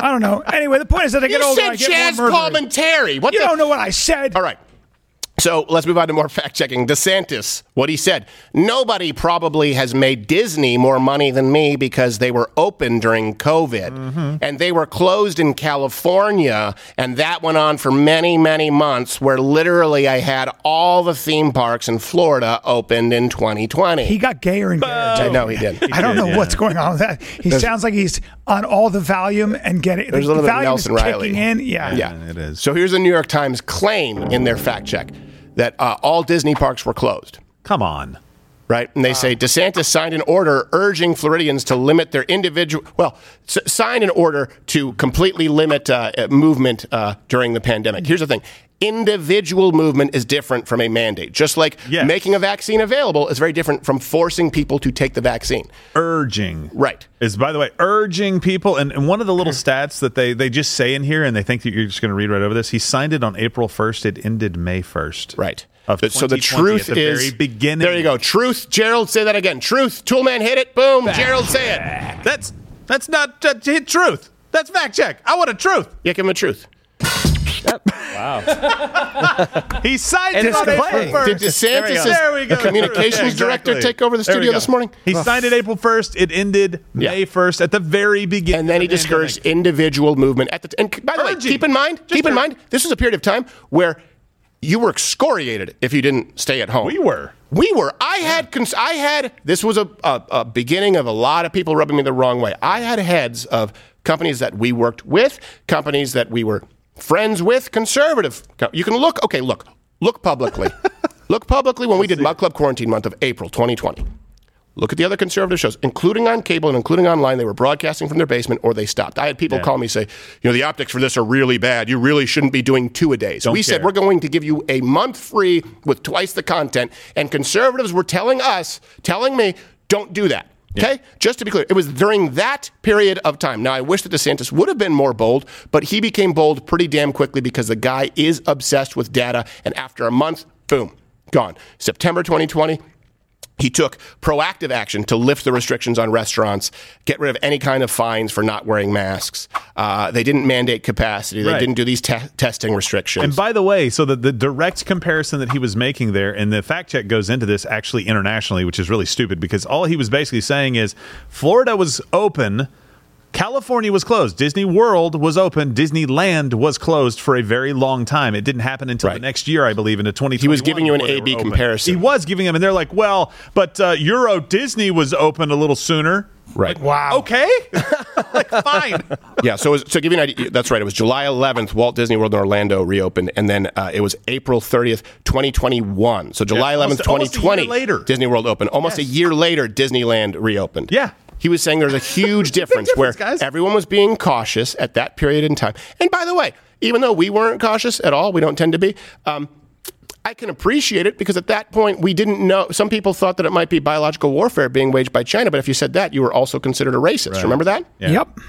I don't know. Anyway, the point is that I you get older, said I get Jazz more murdery. What You the? don't know what I said. All right. So let's move on to more fact checking. DeSantis, what he said. Nobody probably has made Disney more money than me because they were open during COVID Mm-hmm. and they were closed in California. And that went on for many, many months where literally I had all the theme parks in Florida opened in 2020. He got gayer and gayer. I know he did. I don't know yeah. what's going on with that. He There's- sounds like he's on all the volume and getting There's a the little bit of Valium Nelson Riley. in. Yeah. Yeah, it is. So here's the New York Times claim in their fact check that uh, all Disney parks were closed. Come on. right? And they say DeSantis signed an order urging Floridians to limit their individual, well, s- signed an order to completely limit uh, uh, movement uh, during the pandemic. Here's the thing individual movement is different from a mandate. Just like making a vaccine available is very different from forcing people to take the vaccine. Urging. Right. Is, by the way, urging people. And, and one of the little stats that they, they just say in here, and they think that you're just going to read right over this, he signed it on April 1st. It ended May 1st. Right. Of so the truth the is very beginning. There you go. Truth. Gerald, say that again. Truth. Toolman hit it. Boom. Gerald, say it. That's that's not uh, hit truth. That's fact check. I want a truth. Yeah, give him a truth. Wow. he signed And it it's on April complete. 1st. Did DeSantis' There we go. communications director take over the studio this morning? He signed it April 1st. It ended May 1st at the very beginning. And then he discouraged individual movement at the. T- and by the way, keep in mind, keep in mind, this was a period of time where you were excoriated if you didn't stay at home. We were. We were. I had. Cons- I had. This was a, a, a beginning of a lot of people rubbing me the wrong way. I had heads of companies that we worked with, companies that we were friends with, conservative. You can look. Okay, look. Look publicly. look publicly when we did Mug Club Quarantine Month of April 2020. Look at the other conservative shows, including on cable and including online. They were broadcasting from their basement or they stopped. I had people Yeah. call me say, you know, the optics for this are really bad. You really shouldn't be doing two a days. Don't we said we're going to give you a month free with twice the content, and conservatives were telling us, telling me, don't do that. Okay? Just to be clear, it was during that period of time. Now, I wish that DeSantis would have been more bold, but he became bold pretty damn quickly because the guy is obsessed with data. And after a month, boom, gone. September 2020, he took proactive action to lift the restrictions on restaurants, get rid of any kind of fines for not wearing masks. Uh, they didn't mandate capacity. They Right. didn't do these te- testing restrictions. And by the way, so the, the direct comparison that he was making there, and the fact check goes into this actually internationally, which is really stupid because all he was basically saying is Florida was open, California was closed, Disney World was open, Disneyland was closed for a very long time. It didn't happen until the next year, I believe, into 2021. He was giving you an A/B comparison. He was giving them, and they're like, well, but uh, Euro Disney was open a little sooner. Right. Wow. Okay. like, fine. yeah, so it was, to give you an idea, that's right. It was July 11th, Walt Disney World in Orlando reopened, and then uh, it was April 30th, 2021. So July Yeah, 11th, almost- almost a year 2020, later. Disney World opened. Almost a year later, Disneyland reopened. Yeah. He was saying there's a huge difference, where everyone was being cautious at that period in time. And by the way, even though we weren't cautious at all, we don't tend to be. Um, I can appreciate it because at that point we didn't know. Some people thought that it might be biological warfare being waged by China, but if you said that, you were also considered a racist. Right. Remember that? Yeah. Yep.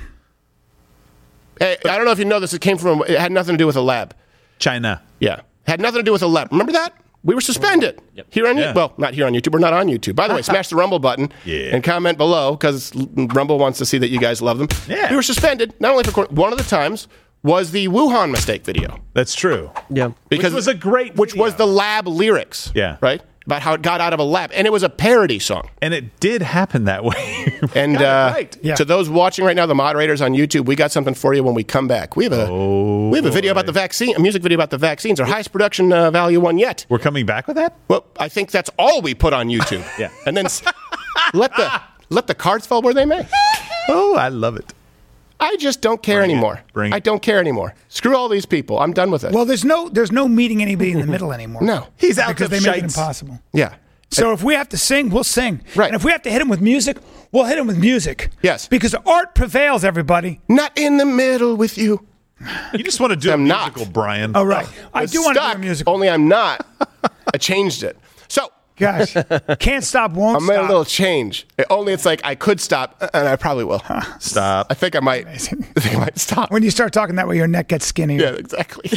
Hey, I don't know if you know this. It came from. It had nothing to do with a lab. China. Yeah, had nothing to do with a lab. Remember that? We were suspended here on Yeah. YouTube. Well, not here on YouTube. We're not on YouTube. By the way, smash the Rumble button Yeah. and comment below because Rumble wants to see that you guys love them. Yeah. we were suspended not only for one of the times was the Wuhan mistake video That's true. Yeah. because Which was a great which was the lab lyrics. Yeah. right about how it got out of a lap, and it was a parody song. And it did happen that way. And uh, right. Yeah. to those watching right now, the moderators on YouTube, we got something for you when we come back. We have a we have a video about the vaccine, a music video about the vaccines, our highest production uh, value one yet. We're coming back with that? Well, I think that's all we put on YouTube. Yeah. and then let the let the cards fall where they may. Oh, I love it. I just don't care anymore. Bring I don't care anymore. Screw all these people. I'm done with it. Well, there's no there's no meeting anybody in the middle anymore. no. He's out because of they make it impossible. Yeah. So if we have to sing, we'll sing. Right. And if we have to hit him with music, we'll hit him with music. Yes. Because art prevails, everybody. Not in the middle with you. You just want to do a I'm not. musical, Brian. All right. I It's do want to do a stuck, music. Only I'm not. I changed it. So Gosh, can't stop, won't I made stop. a little change. It- only it's like I could stop, uh, and I probably will. Stop. I think I might. I think I might stop. When you start talking that way, your neck gets skinnier. Yeah, exactly.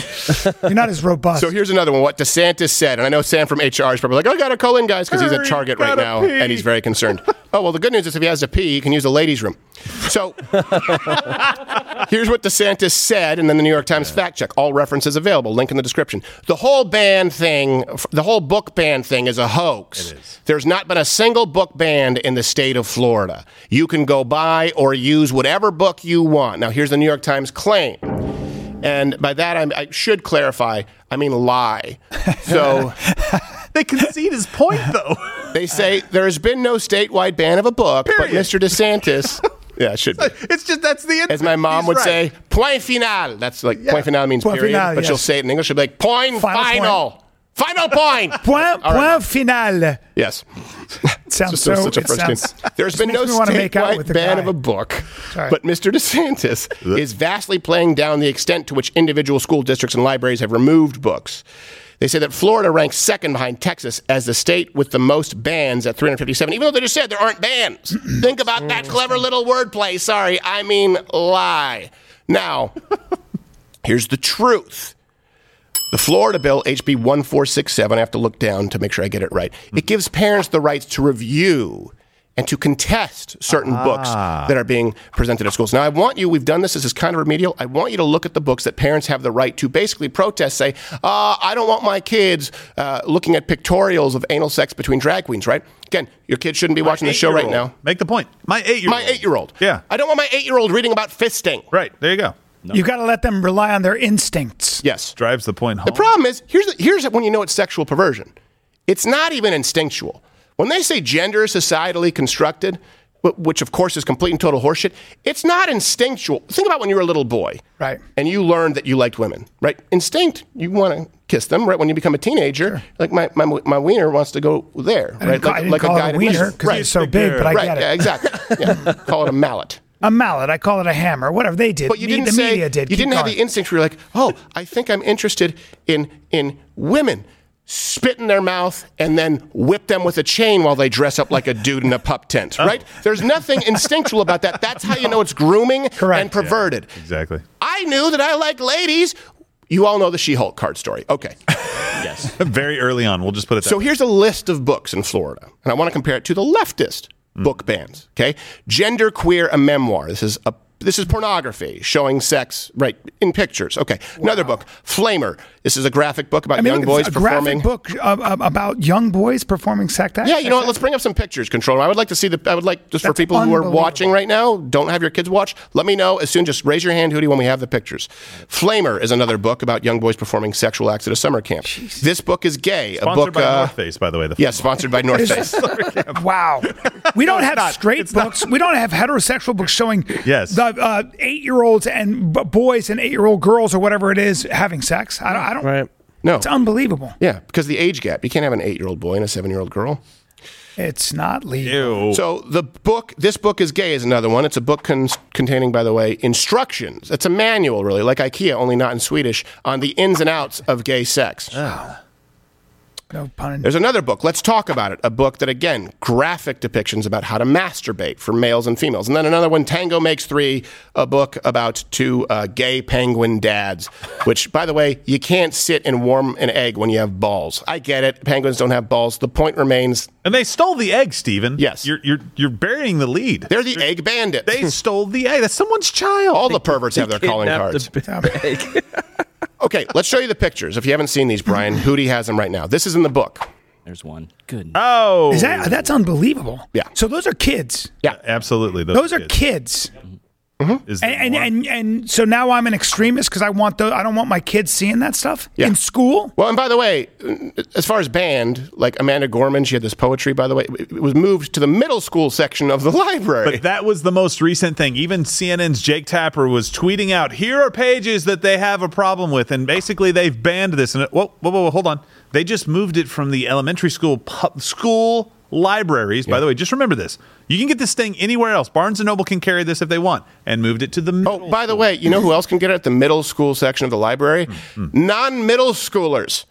You're not as robust. So here's another one. What DeSantis said, and I know Sam from HR is probably like, "Oh, I gotta call in, guys," because he's at Target right now pee. and he's very concerned. Oh well, the good news is if he has to pee, he can use the ladies' room. So here's what DeSantis said, and then the New York Times fact check. All references available. Link in the description. The whole ban thing, the whole book ban thing, is a hoax. It is. There's not been a single book banned in the state of Florida. You can go buy or use whatever book you want. Now here's the New York Times claim. And by that, I'm, I should clarify, I mean lie. So They concede his point, though. They say there has been no statewide ban of a book, but Mr. DeSantis, yeah, it should be. It's just that's the As my mom He's would right. say, point final. That's like point final means Point period, final, but she'll say it in English. She'll be like point Final final. Final point. Point, All right. point final. Yes. Sounds Just so. such a it frustrating. sounds- There's just been no makes me wanna make out with statewide ban guy. of a book, Sorry. but Mr. DeSantis is vastly playing down the extent to which individual school districts and libraries have removed books. They say that Florida ranks second behind Texas as the state with the most bans at 357, even though they just said there aren't bans. Think about that clever little wordplay. Sorry, I mean lie. Now, here's the truth. The Florida bill, HB 1467, I have to look down to make sure I get it right. It hmm. gives parents the rights to review and to contest certain books Ah. that are being presented at schools. Now, I want you, we've done this, this is kind of remedial. I want you to look at the books that parents have the right to basically protest, say, uh, I don't want my kids uh, looking at pictorials of anal sex between drag queens, right? Again, your kid shouldn't be watching the show right now. Make the point. My eight year old. My eight year old. Yeah. I don't want my eight year old reading about fisting. Right. There you go. You got to let them rely on their instincts. Yes. Drives the point home. The problem is here's the, here's when you know it's sexual perversion. It's not even instinctual. When they say gender is societally constructed, which of course is complete and total horseshit, it's not instinctual. Think about when you were a little boy, Right. And you learned that you liked women, right? Instinct, you want to kiss them, right? When you become a teenager, like my, my my wiener wants to go there, I right? didn't call- I like like a guided wiener mission. 'cause it's so big, but I right, get it. Yeah, exactly. Yeah. Call it a mallet. A mallet. I call it a hammer. Whatever they did. But you Me- didn't the say media did. you Keep didn't have the instinct where you're like, oh, I think I'm interested in in women. Spit in their mouth and then whip them with a chain while they dress up like a dude in a pup tent, Oh. right? There's nothing instinctual about that. That's how you know it's grooming Correct. and perverted. Exactly. I knew that I like ladies. You all know the She-Hulk card story. Okay. Yes. Very early on. We'll just put it that So way. here's a list of books in Florida, and I want to compare it to the leftist book mm. bans. Okay, Gender Queer, a memoir. This is a this is pornography showing sex right in pictures. Okay, another book, Flamer. This is a graphic book about I mean, young look, boys it's a performing. graphic book uh, uh, about young boys performing sex acts. Yeah, you know what? Let's bring up some pictures, controller. I would like to see the. I would like just for people who are watching right now, don't have your kids watch. Let me know as soon. Just raise your hand, Hootie, when we have the pictures. Flamer is another book about young boys performing sexual acts at a summer camp. This book is gay. Sponsored a book by uh, North Face, by the way. The yeah, sponsored by North Face. wow. We don't have straight books. We don't have heterosexual books showing Yes. the uh, eight year olds and b- boys and eight year old girls or whatever it is having sex. I don't. I don't Right. No, It's unbelievable. Yeah, because the age gap. You can't have an eight-year-old boy and a seven-year-old girl. It's not legal. So the book, this book is gay, is another one. It's a book con- containing, by the way, instructions. It's a manual, really, like IKEA, only not in Swedish, on the ins and outs of gay sex. No pun. There's another book. Let's talk about it. A book that, again, graphic depictions about how to masturbate for males and females. And then another one, Tango Makes Three, a book about two uh, gay penguin dads. Which, by the way, you can't sit and warm an egg when you have balls. I get it. Penguins don't have balls. The point remains. And they stole the egg, Stephen. Yes. You're you're you're burying the lead. They're the egg bandits. They stole the egg. That's someone's child. All the perverts have their calling cards. the egg. Okay, let's show you the pictures. If you haven't seen these, Brian, Hootie has them right now. This is in the book. There's one. Good. Oh. Is that that's unbelievable? Yeah. So those are kids. Yeah. Absolutely. Those are kids. Mm-hmm. Is And, and, and and so now I'm an extremist because I want the I don't want my kids seeing that stuff Yeah. in school. Well, and by the way, as far as banned, like Amanda Gorman, she had this poetry, by the way, it was moved to the middle school section of the library. But that was the most recent thing. Even CNN's Jake Tapper was tweeting out, "Here are pages that they have a problem with," and basically they've banned this. And it, whoa, whoa, whoa, whoa, hold on, they just moved it from the elementary school pu- school libraries. By the way, just remember this: you can get this thing anywhere else. Barnes and Noble can carry this if they want, and moved it to the. Middle. Oh, by the way, you know who else can get it at the middle school section of the library? Hmm, Non middle schoolers.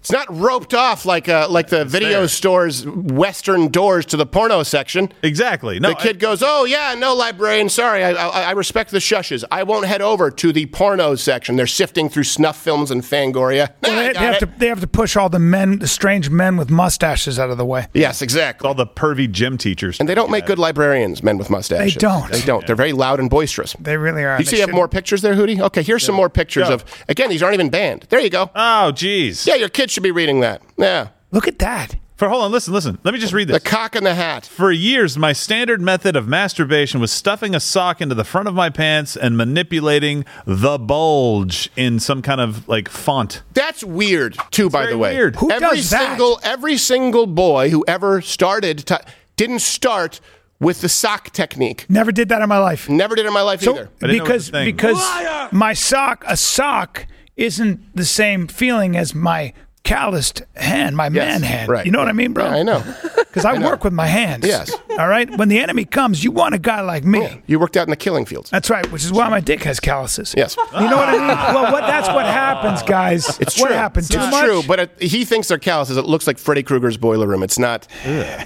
It's not roped off like uh, like the video fair. store's western doors to the porno section. Exactly. No, the kid goes, "Oh yeah, no librarian. Sorry, I, I, I respect the shushes. I won't head over to the porno section. They're sifting through snuff films and Fangoria. Nah, Well, they, they have it. to they have to push all the men, the strange men with mustaches out of the way. Yes, exactly. all the pervy gym teachers. And they don't make good librarians, men with mustaches. They don't. They don't. They're very loud and boisterous. They really are. You see, you have more pictures there, Hootie? Okay, here's some more pictures Go. of. Again, these aren't even banned. There you go. Oh, geez. Yeah, your kid should be reading that. Yeah. Look at that. For hold on, listen, listen. Let me just read this. The cock and the hat. For years, my standard method of masturbation was stuffing a sock into the front of my pants and manipulating the bulge in some kind of like font. That's weird too, by very the way. weird. Who every does that? single every single boy who ever started to, didn't start with the sock technique. Never did that in my life. Never did in my life So either. I didn't know it was because a thing. because my sock a sock isn't the same feeling as my calloused hand, my man hand. right. You know what I mean, bro? Yeah, I know. Because I, work with my hands. Yes. All right. When the enemy comes, you want a guy like me. You worked out in the killing fields. That's right. Which is why my dick has calluses. Yes. You know what I mean? Well, what that's what happens, guys. It's what true. happened? It's Too much. true, but it, he thinks they're calluses. It looks like Freddy Krueger's boiler room. It's not.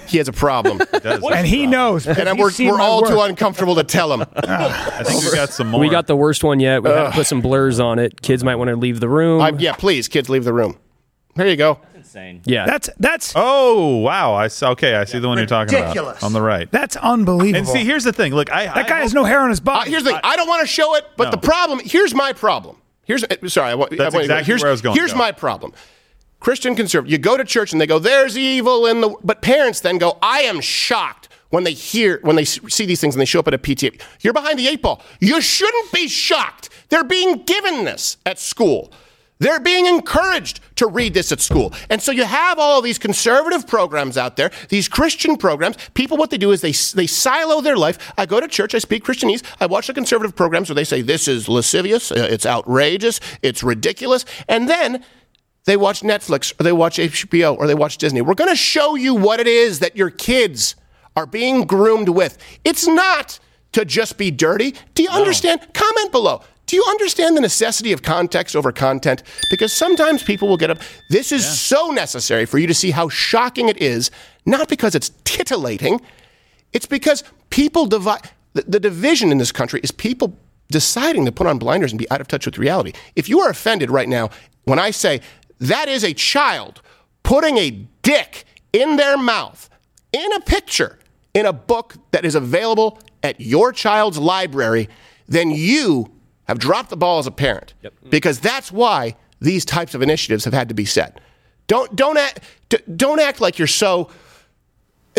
He has a problem. And he knows. and we're, we're my all too uncomfortable to tell him. I think we got some more. We got the worst one yet. We had to put some blurs on it. Kids might want to leave the room. I, yeah, please, kids, leave the room. There you go. Insane. yeah. That's that's Oh wow! I saw, okay. I see the one you're talking Ridiculous. about on the right. that's unbelievable. And see, here's the thing. Look, I that guy has no hair on his Uh, body. here's the thing. I don't want to show it, but No. the problem. Here's my problem. Here's uh, sorry. I want, I That's want- exactly here's, where I was going, Here's Joe. my problem. Christian conservative. You go to church and they go, "There's evil in the," but parents then go, "I am shocked." When they hear, when they s- see these things and they show up at a PTA, you're behind the eight ball. You shouldn't be shocked. They're being given this at school. They're being encouraged to read this at school. And so you have all these conservative programs out there, these Christian programs. People, what they do is they, they silo their life. I go to church, I speak Christianese, I watch the conservative programs where they say this is lascivious, uh, it's outrageous, it's ridiculous. And then they watch Netflix or they watch HBO or they watch Disney. We're going to show you what it is that your kids are being groomed with. It's not to just be dirty. Do you understand? Comment below. Do you understand the necessity of context over content? Because sometimes people will get up. This is so necessary for you to see how shocking it is, not because it's titillating, it's because people divide. The, the division in this country is people deciding to put on blinders and be out of touch with reality. If you are offended right now when I say that is a child putting a dick in their mouth in a picture in a book that is available at your child's library, then you have dropped the ball as a parent. Because that's why these types of initiatives have had to be set. Don't don't act don't act like you're so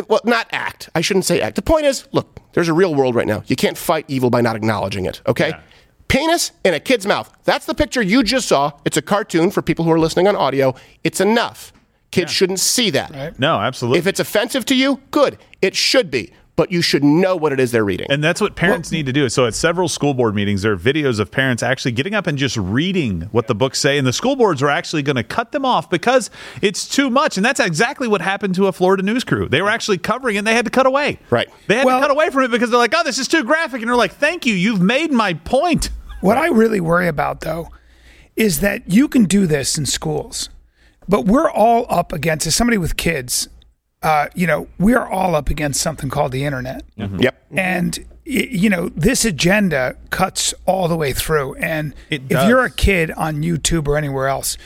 well, not act. I shouldn't say act. The point is, look, there's a real world right now. You can't fight evil by not acknowledging it, okay? Penis in a kid's mouth. That's the picture you just saw. It's a cartoon for people who are listening on audio. It's enough. Kids shouldn't see that. Right. No, absolutely. If it's offensive to you, good. It should be. But you should know what it is they're reading. And that's what parents need to do. So at several school board meetings, there are videos of parents actually getting up and just reading what the books say. And the school boards are actually going to cut them off because it's too much. And that's exactly what happened to a Florida news crew. They were actually covering it and they had to cut away. Right. They had to cut away from it because they're like, oh, this is too graphic. And they're like, thank you. You've made my point. What I really worry about, though, is that you can do this in schools, but we're all up against, as somebody with kids, uh, you know, we're all up against something called the internet. Yep. And, you know, this agenda cuts all the way through. And if does. you're a kid on YouTube or anywhere else,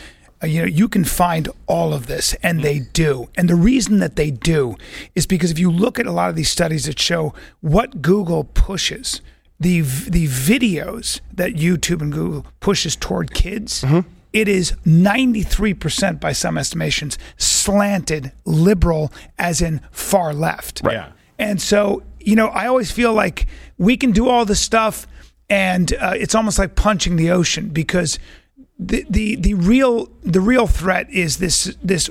uh, you know, you can find all of this, and they do. And the reason that they do is because if you look at a lot of these studies that show what Google pushes, the the videos that YouTube and Google pushes toward kids, it is 93% by some estimations slanted liberal as in far left. Right. Yeah. And so, you know, I always feel like we can do all this stuff and uh, it's almost like punching the ocean because the, the the real the real threat is this this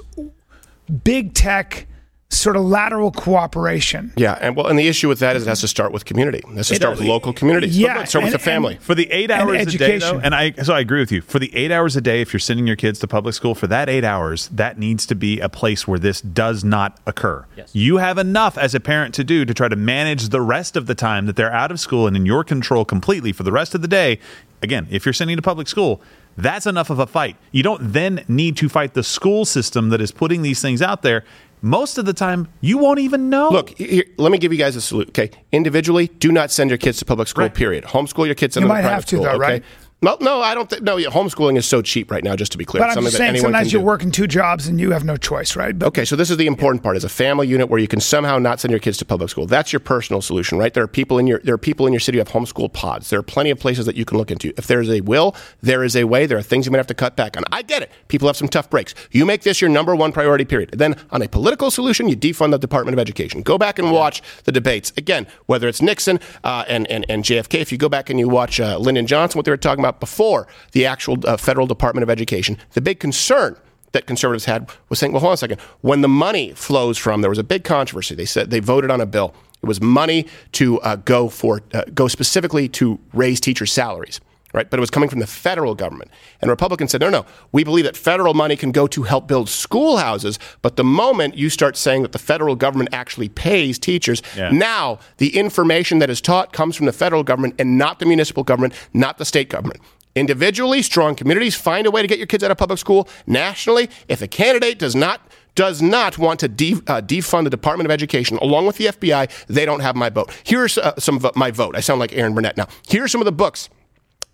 big tech sort of lateral cooperation. Yeah, and well, and the issue with that is it has to start with community. It has to It start does. with local communities. Yeah, Look, start with and- the family. For the eight hours a day, though, and I so I agree with you. For the eight hours a day, if you're sending your kids to public school, for that eight hours, that needs to be a place where this does not occur. Yes. You have enough as a parent to do to try to manage the rest of the time that they're out of school and in your control completely for the rest of the day. Again, if you're sending to public school, that's enough of a fight. You don't then need to fight the school system that is putting these things out there. Most of the time, you won't even know. Look, here, let me give you guys a salute. Okay, individually, do not send your kids to public school. Period. Homeschool your kids. Send You them might private have to, school, though, okay? right? No, no, I don't. Th- no, yeah, homeschooling is so cheap right now. Just to be clear, But I'm something just saying sometimes you're do. working two jobs and you have no choice, right? But Okay, so this is the important part: is a family unit where you can somehow not send your kids to public school. That's your personal solution, right? There are people in your there are people in your city who have homeschool pods. There are plenty of places that you can look into. If there is a will, there is a way. There are things you might have to cut back on. I get it. People have some tough breaks. You make this your number one priority. Period. Then on a political solution, you defund the Department of Education. Go back and watch the debates again. Whether it's Nixon uh, and, and and JFK. If you go back and you watch uh, Lyndon Johnson, what they were talking about before the actual uh, federal Department of Education, the big concern that conservatives had was saying, well, hold on a second. When the money flows from, there was a big controversy. They said they voted on a bill. It was money to uh, go for uh, go specifically to raise teachers' salaries. Right? But it was coming from the federal government. And Republicans said, no, no, we believe that federal money can go to help build schoolhouses. But the moment you start saying that the federal government actually pays teachers, Yeah. now the information that is taught comes from the federal government and not the municipal government, not the state government. Individually, strong communities find a way to get your kids out of public school. Nationally, if a candidate does not does not want to de- uh, defund the Department of Education along with the FBI, they don't have my vote. Here's uh, some of my vote. I sound like Erin Burnett now. Here are some of the books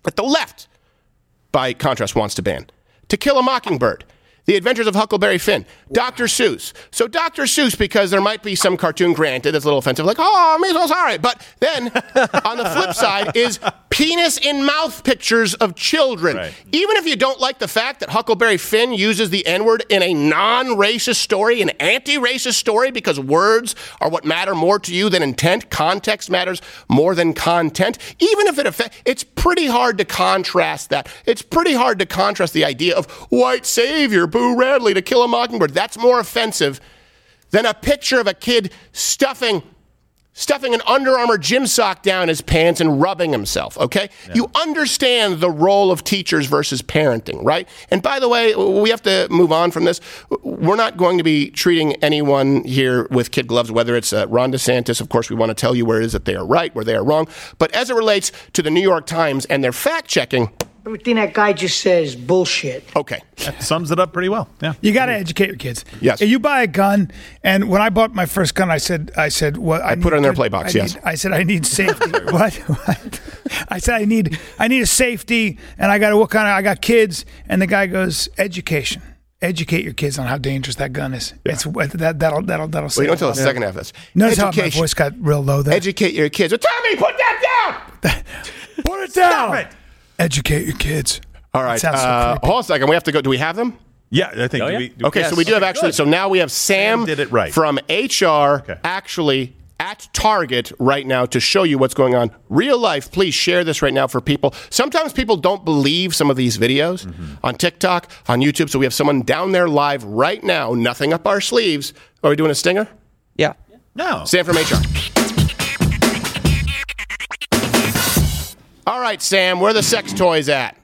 that the left, by contrast, wants to ban. To Kill a Mockingbird. The Adventures of Huckleberry Finn, Dr. Seuss. So Dr. Seuss, because there might be some cartoon granted that's a little offensive, like, oh, I'm so sorry. But then on the flip side is penis in mouth pictures of children. Even if you don't like the fact that Huckleberry Finn uses the N word in a non racist story, an anti racist story, because words are what matter more to you than intent, context matters more than content. Even if it affects, it's pretty hard to contrast that. It's pretty hard to contrast the idea of white savior, Boo Radley, to kill a mockingbird. That's more offensive than a picture of a kid stuffing stuffing an Under Armour gym sock down his pants and rubbing himself, okay? You understand the role of teachers versus parenting, right? And by the way, we have to move on from this. We're not going to be treating anyone here with kid gloves, whether it's uh, Ron DeSantis. Of course, we want to tell you where it is that they are right, where they are wrong. But as it relates to the New York Times and their fact checking, Everything that guy just says bullshit. Okay. That sums it up pretty well. Yeah. You got to educate your kids. Yes. You buy a gun, and when I bought my first gun, I said, I said, what? I put it in their play box, I yes. need- I said, I need safety. what? what? I said, I need, I need a safety, and I got to what kind of? I got kids, and the guy goes, education. Educate your kids on how dangerous that gun is. It's that that'll that'll that'll. well, you don't tell the lot. second half of this. Notice how my voice got real low there. Educate your kids. Well, Tommy, put that down! Put it down. Educate your kids. All right. Sounds so uh, creepy. hold on a second. We have to go. Do we have them? Yeah, I think. Oh, do yeah? we- do- okay, yes. so we do have actually. good. So now we have Sam, did it right. from HR actually at Target right now to show you what's going on. Real life, please share this right now for people. Sometimes people don't believe some of these videos Mm-hmm. on TikTok, on YouTube. So we have someone down there live right now, nothing up our sleeves. Are we doing a stinger? Yeah. No. Sam from HR. All right, Sam, where are the sex toys at?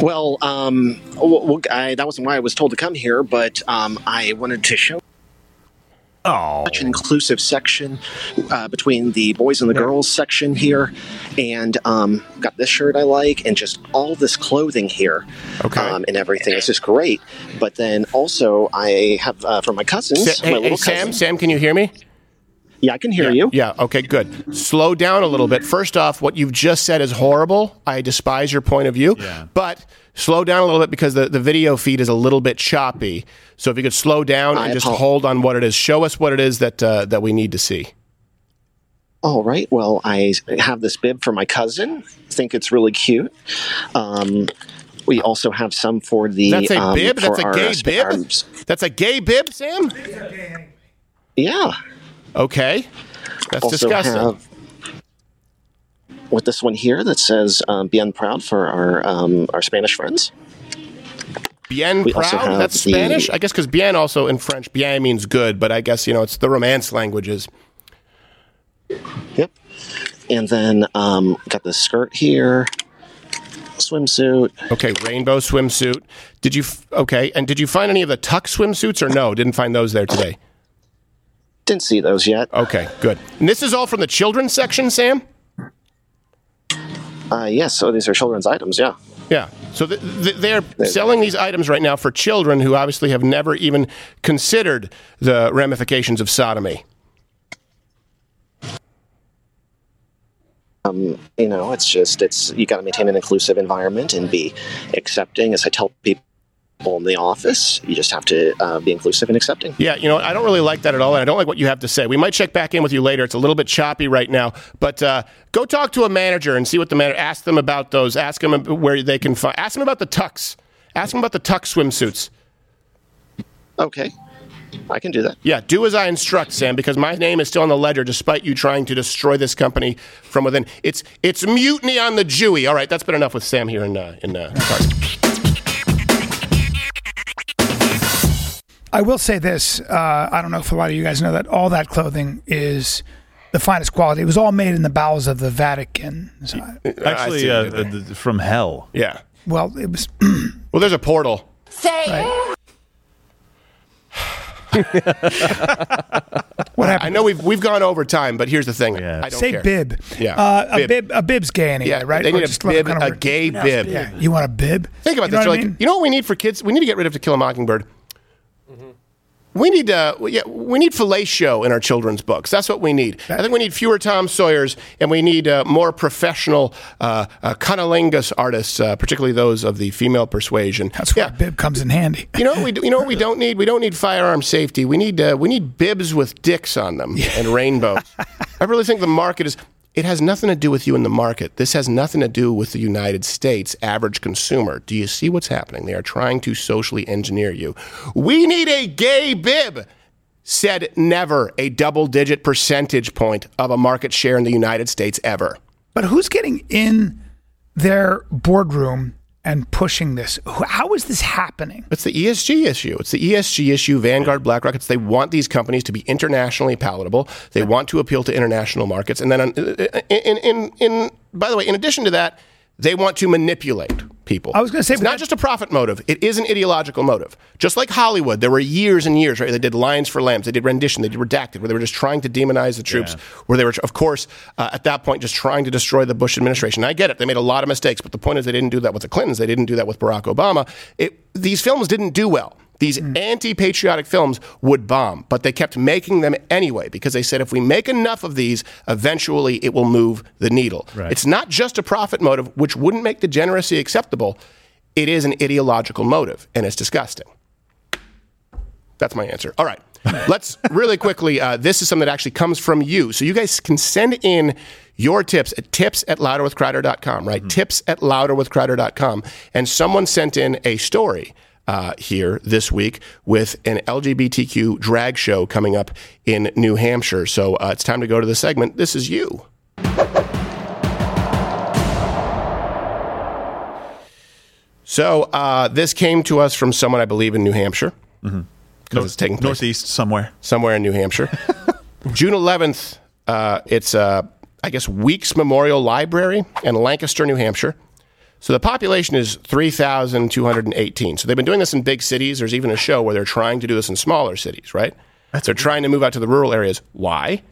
Well, um, w- w- I, that wasn't why I was told to come here, but um, I wanted to show oh. such an inclusive section uh, between the boys and the girls section here, and um, got this shirt I like, and just all this clothing here, okay. um, and everything. It's just great. But then also I have uh, for my cousins, Sa- my hey, little hey, Sam, cousin. Sam, can you hear me? Yeah, I can hear yeah, you. Yeah, okay, good. Slow down a little bit. First off, what you've just said is horrible. I despise your point of view. Yeah. But slow down a little bit because the, the video feed is a little bit choppy. So if you could slow down I and just apo- hold on what it is, show us what it is that uh, that we need to see. All right. Well, I have this bib for my cousin. Think it's really cute. Um, we also have some for the. That's a um, bib? That's a our, gay uh, bib? our- That's a gay bib, Sam? yeah. Okay. That's also disgusting. have with this one here that says um, "Bien proud" for our um, our Spanish friends. Bien We proud? That's the- Spanish? I guess because bien also in French, bien means good, but I guess, you know, it's the Romance languages. Yep. And then um, got the skirt here, swimsuit. Okay, rainbow swimsuit. Did you, f- okay, and did you find any of the tuck swimsuits or no? Didn't find those there today. Didn't see those yet. Okay, good. And this is all from the children's section, Sam? Uh, yes. So these are children's items. Yeah. Yeah. So th- th- they're selling these items right now for children who obviously have never even considered the ramifications of sodomy. Um, you know, it's just it's you got to maintain an inclusive environment and be accepting. As I tell people in the office, you just have to uh, be inclusive and accepting. Yeah, you know, I don't really like that at all, and I don't like what you have to say. We might check back in with you later. It's a little bit choppy right now, but uh, go talk to a manager and see what the manager. Ask them about those. Ask them where they can find. Ask them about the tux. Ask them about the tux swimsuits. Okay, I can do that. Yeah, do as I instruct, Sam, because my name is still on the ledger, despite you trying to destroy this company from within. It's it's mutiny on the Jewy. All right, that's been enough with Sam here in uh, in uh, I will say this. Uh, I don't know if a lot of you guys know that all that clothing is the finest quality. It was all made in the bowels of the Vatican. So, Actually, uh, uh, th- from hell. Yeah. well, it was. Well, there's a portal. Say. What happened? I know we've we've gone over time, but here's the thing. I don't Say care. bib. Yeah. Uh, a bib. A bib's gay anyway, Yeah, right? they Or need a bib, kind of a word? gay bib. Yeah. You want a bib? Think about You know this. what I Like, mean? you know what we need for kids? We need to get rid of To Kill a Mockingbird. We need uh, yeah, we need fellatio in our children's books. That's what we need. I think we need fewer Tom Sawyer's, and we need uh, more professional uh, uh, cunnilingus artists, uh, particularly those of the female persuasion. That's where a bib comes in handy. You know what we do, you know what we don't need? We don't need firearm safety. We need uh, we need bibs with dicks on them and rainbows. I really think the market is. It has nothing to do with you in the market. This has nothing to do with the United States average consumer. Do you see what's happening? They are trying to socially engineer you. We need a gay bib. Said never a double digit percentage point of a market share in the United States ever. But who's getting in their boardroom and pushing this? How is this happening? It's the ESG issue. It's the ESG issue. Vanguard, BlackRock. It's they want these companies to be internationally palatable. They want to appeal to international markets. And then, uh, uh, on, in, in, in, by the way, in addition to that, they want to manipulate people. I was going to say, it's not just a profit motive. It is an ideological motive. Just like Hollywood, there were years and years. Right? They did Lions for Lambs. They did Rendition. They did Redacted, where they were just trying to demonize the troops. Where they were, of course, uh, at that point, just trying to destroy the Bush administration. I get it. They made a lot of mistakes, but the point is, they didn't do that with the Clintons. They didn't do that with Barack Obama. It, these films didn't do well. These anti patriotic films would bomb, but they kept making them anyway because they said if we make enough of these, eventually it will move the needle. Right. It's not just a profit motive, which wouldn't make degeneracy acceptable. It is an ideological motive, and it's disgusting. That's my answer. All right. Let's really quickly. Uh, this is something that actually comes from you. So you guys can send in your tips at tips at louderwithcrowder.com, right? Tips at louderwithcrowder.com. And someone sent in a story uh, here this week with an LGBTQ drag show coming up in New Hampshire. So uh, it's time to go to the segment. This is you. So uh, this came to us from someone I believe in New Hampshire because it's taking place northeast somewhere, somewhere in New Hampshire. June 11th. Uh, it's uh, I guess Weeks Memorial Library in Lancaster, New Hampshire. So the population is 3,218. So they've been doing this in big cities. There's even a show where they're trying to do this in smaller cities, right? they're trying to move out to the rural areas. Why?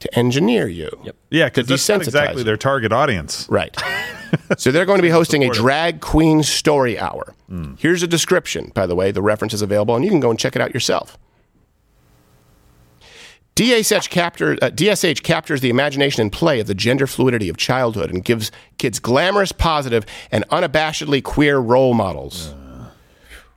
To engineer you. Yep. Yeah, because that's not desensitize exactly you. their target audience. Right. so they're going to be hosting a drag queen story hour. Hmm. Here's a description, by the way. The reference is available, and you can go and check it out yourself. DSH, capture, uh, DSH captures the imagination and play of the gender fluidity of childhood and gives kids glamorous, positive, and unabashedly queer role models.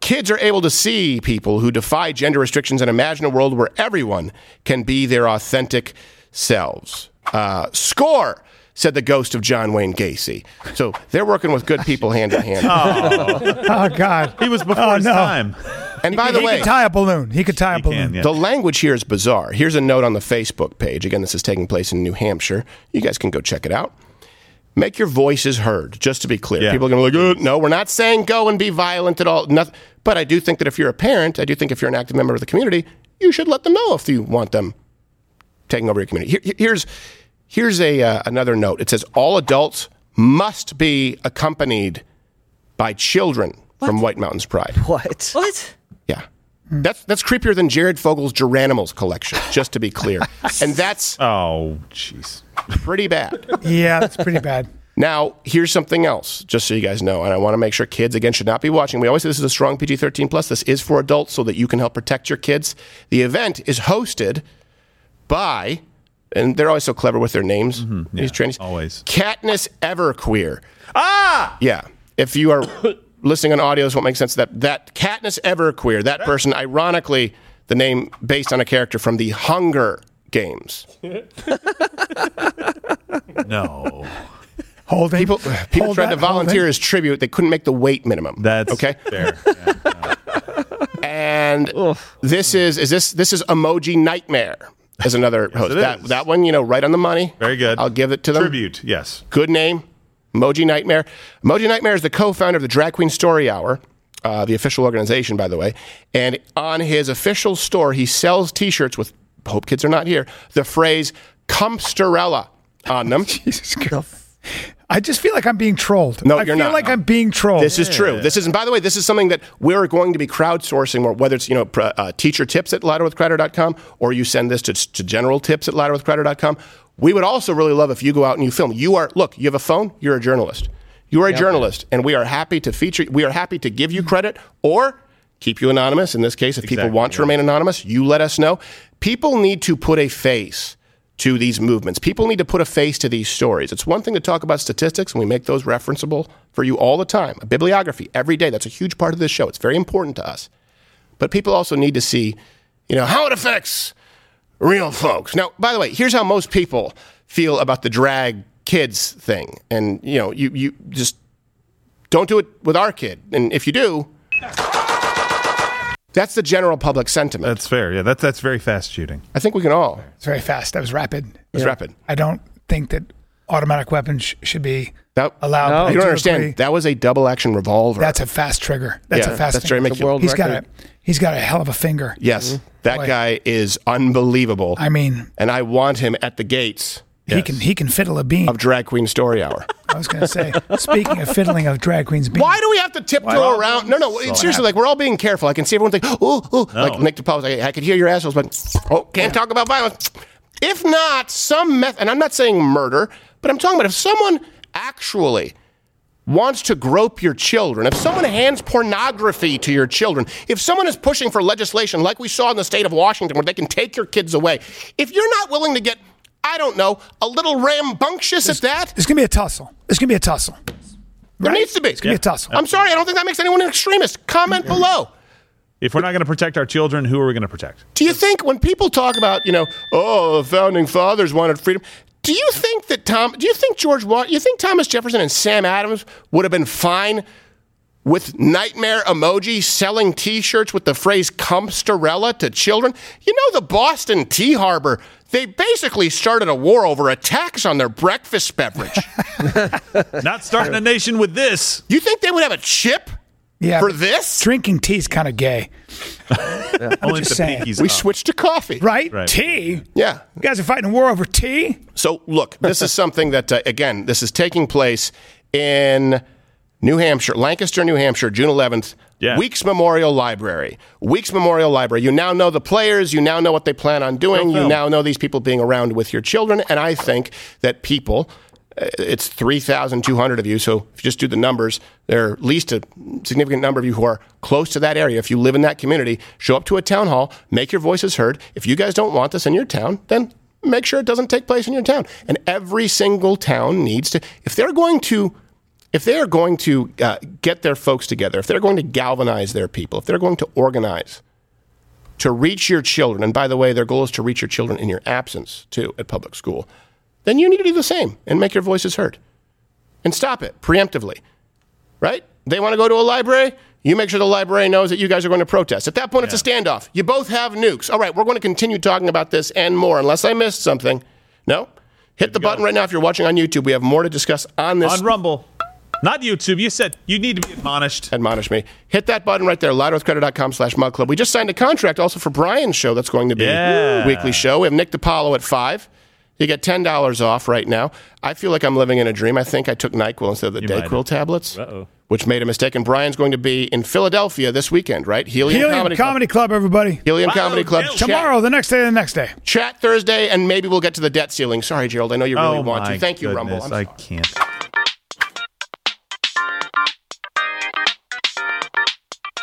Kids are able to see people who defy gender restrictions and imagine a world where everyone can be their authentic selves. Uh, score, said the ghost of John Wayne Gacy. So they're working with good people hand in hand. Oh, oh God, he was before oh, his no. time. And by the he way, could tie a balloon. He could tie a balloon. the language here is bizarre. Here's a note on the Facebook page. Again, this is taking place in New Hampshire. You guys can go check it out. Make your voices heard, just to be clear. Yeah. People are going to be like, oh, no, we're not saying go and be violent at all. Nothing. But I do think that if you're a parent, I do think if you're an active member of the community, you should let them know if you want them taking over your community. Here, here's here's a uh, another note. It says all adults must be accompanied by children from White Mountains Pride. What? What? Yeah. That's that's creepier than Jared Fogle's Garanimals collection, just to be clear. and that's oh, jeez, pretty bad. Yeah, that's pretty bad. Now, here's something else, just so you guys know, and I want to make sure kids again should not be watching. We always say this is a strong PG-13 plus. This is for adults, so that you can help protect your kids. The event is hosted by, and they're always so clever with their names. these trainees, always Katniss Everqueer. Ah, Yeah. If you are listening on audio, this won't make sense. That that Katniss Everqueer, that person, ironically, the name based on a character from the Hunger Games. no. Hold it. People, people Hold tried that, to volunteer hold as tribute. They couldn't make the weight minimum. That's okay. fair. And this is is this this is Emoji Nightmare as another host. it That is. that one, you know, right on the money. Very good. I'll give it to them. Tribute, yes. Good name, Emoji Nightmare. Emoji Nightmare is the co-founder of the Drag Queen Story Hour, uh, the official organization, by the way. And on his official store, he sells T-shirts with. Hope kids are not here. The phrase Cumsterella on them. Jesus Christ. I just feel like I'm being trolled. No, I you're feel not. like I'm being trolled. This is true. This is, and by the way, this is something that we're going to be crowdsourcing, whether it's you know uh, teacher tips at louderwithcrowder.com, or you send this to, to general tips at louderwithcrowder.com. We would also really love if you go out and you film. You are look, you have a phone. You're a journalist. You are a Yep. journalist, and we are happy to feature. We are happy to give you credit or keep you anonymous. In this case, if people want to remain anonymous, you let us know. People need to put a face to these movements. People need to put a face to these stories. It's one thing to talk about statistics, and we make those referenceable for you all the time. A bibliography every day. That's a huge part of this show. It's very important to us. But people also need to see, you know, how it affects real folks. Now, by the way, here's how most people feel about the drag kids thing. And, you know, you, you just don't do it with our kid. And if you do, that's the general public sentiment. That's fair. Yeah, that's that's very fast shooting. I think we can all. It's very fast. That was rapid. It was rapid. I don't think that automatic weapons sh- should be That, allowed. I you do don't understand. That was a double action revolver. That's a fast trigger. That's Yeah, a fast. Trigger. That's very finger. make you- He's got a he's got a hell of a finger. Yes, mm-hmm. that Boy. guy is unbelievable. I mean, and I want him at the gates. He can he can fiddle a bean. of Drag Queen Story Hour. I was going to say. speaking of fiddling of drag queens, bean, Why do we have to tiptoe around? No, no. So seriously, like we're all being careful. I can see everyone think, "Oh, oh," like Nick DiPaolo. Like, I could hear your assholes, but oh, can't talk about violence. If not, some method, and I'm not saying murder, but I'm talking about if someone actually wants to grope your children, if someone hands pornography to your children, if someone is pushing for legislation like we saw in the state of Washington where they can take your kids away, if you're not willing to get, I don't know, a little rambunctious at that, It's going to be a tussle. It's going to be a tussle. there needs to be. It's gonna be a tussle. I'm sorry, I don't think that makes anyone an extremist. Comment below. If we're not going to protect our children, who are we going to protect? Do you think when people talk about, you know, oh, the founding fathers wanted freedom, do you think that Tom, do you think George, Wa- you think Thomas Jefferson and Sam Adams would have been fine with nightmare emoji selling T-shirts with the phrase "Cumsterella" to children? You know, the Boston Tea Harbor, they basically started a war over a tax on their breakfast beverage. Not starting a nation with this. You think they would have a chip Yeah, for this? Drinking tea is kind of gay. I'm Only just saying. We up. switched to coffee. Right? Right. Tea. Yeah. You guys are fighting a war over tea. So, look, this is something that, uh, again, this is taking place in New Hampshire, Lancaster, New Hampshire, June 11th. Yeah. Weeks Memorial Library. Weeks Memorial Library. You now know the players. You now know what they plan on doing. You now know these people being around with your children. And I think that people, uh, it's 3,200 of you. So if you just do the numbers, there are at least a significant number of you who are close to that area. If you live in that community, show up to a town hall, make your voices heard. If you guys don't want this in your town, then make sure it doesn't take place in your town. And every single town needs to, if they're going to, if they are going to uh, get their folks together, if they're going to galvanize their people, if they're going to organize to reach your children, and by the way, their goal is to reach your children in your absence too at public school, then you need to do the same and make your voices heard and stop it preemptively, right? They want to go to a library. You make sure the library knows that you guys are going to protest. At that point, it's a standoff. You both have nukes. All right, we're going to continue talking about this and more, unless I missed something. No? Hit the button right now if you're watching on YouTube. We have more to discuss on this. On Rumble. Not YouTube. You said you need to be admonished. Admonish me. Hit that button right there, louderwithcrowder.com slash mug club. We just signed a contract also for Bryan's show that's going to be Yeah. a weekly show. We have Nick DiPaolo at 5. You get $10 off right now. I feel like I'm living in a dream. I think I took NyQuil instead of the You DayQuil tablets, Uh-oh. which made a mistake. And Bryan's going to be in Philadelphia this weekend, right? Helium, Helium Comedy, Comedy, Club. Club. everybody. Helium Comedy Club. Chat- Tomorrow, the next day, the next day. Chat Thursday, and maybe we'll get to the debt ceiling. Sorry, Gerald. I know you really oh want to. Thank you, goodness, Rumble. I'm I can't.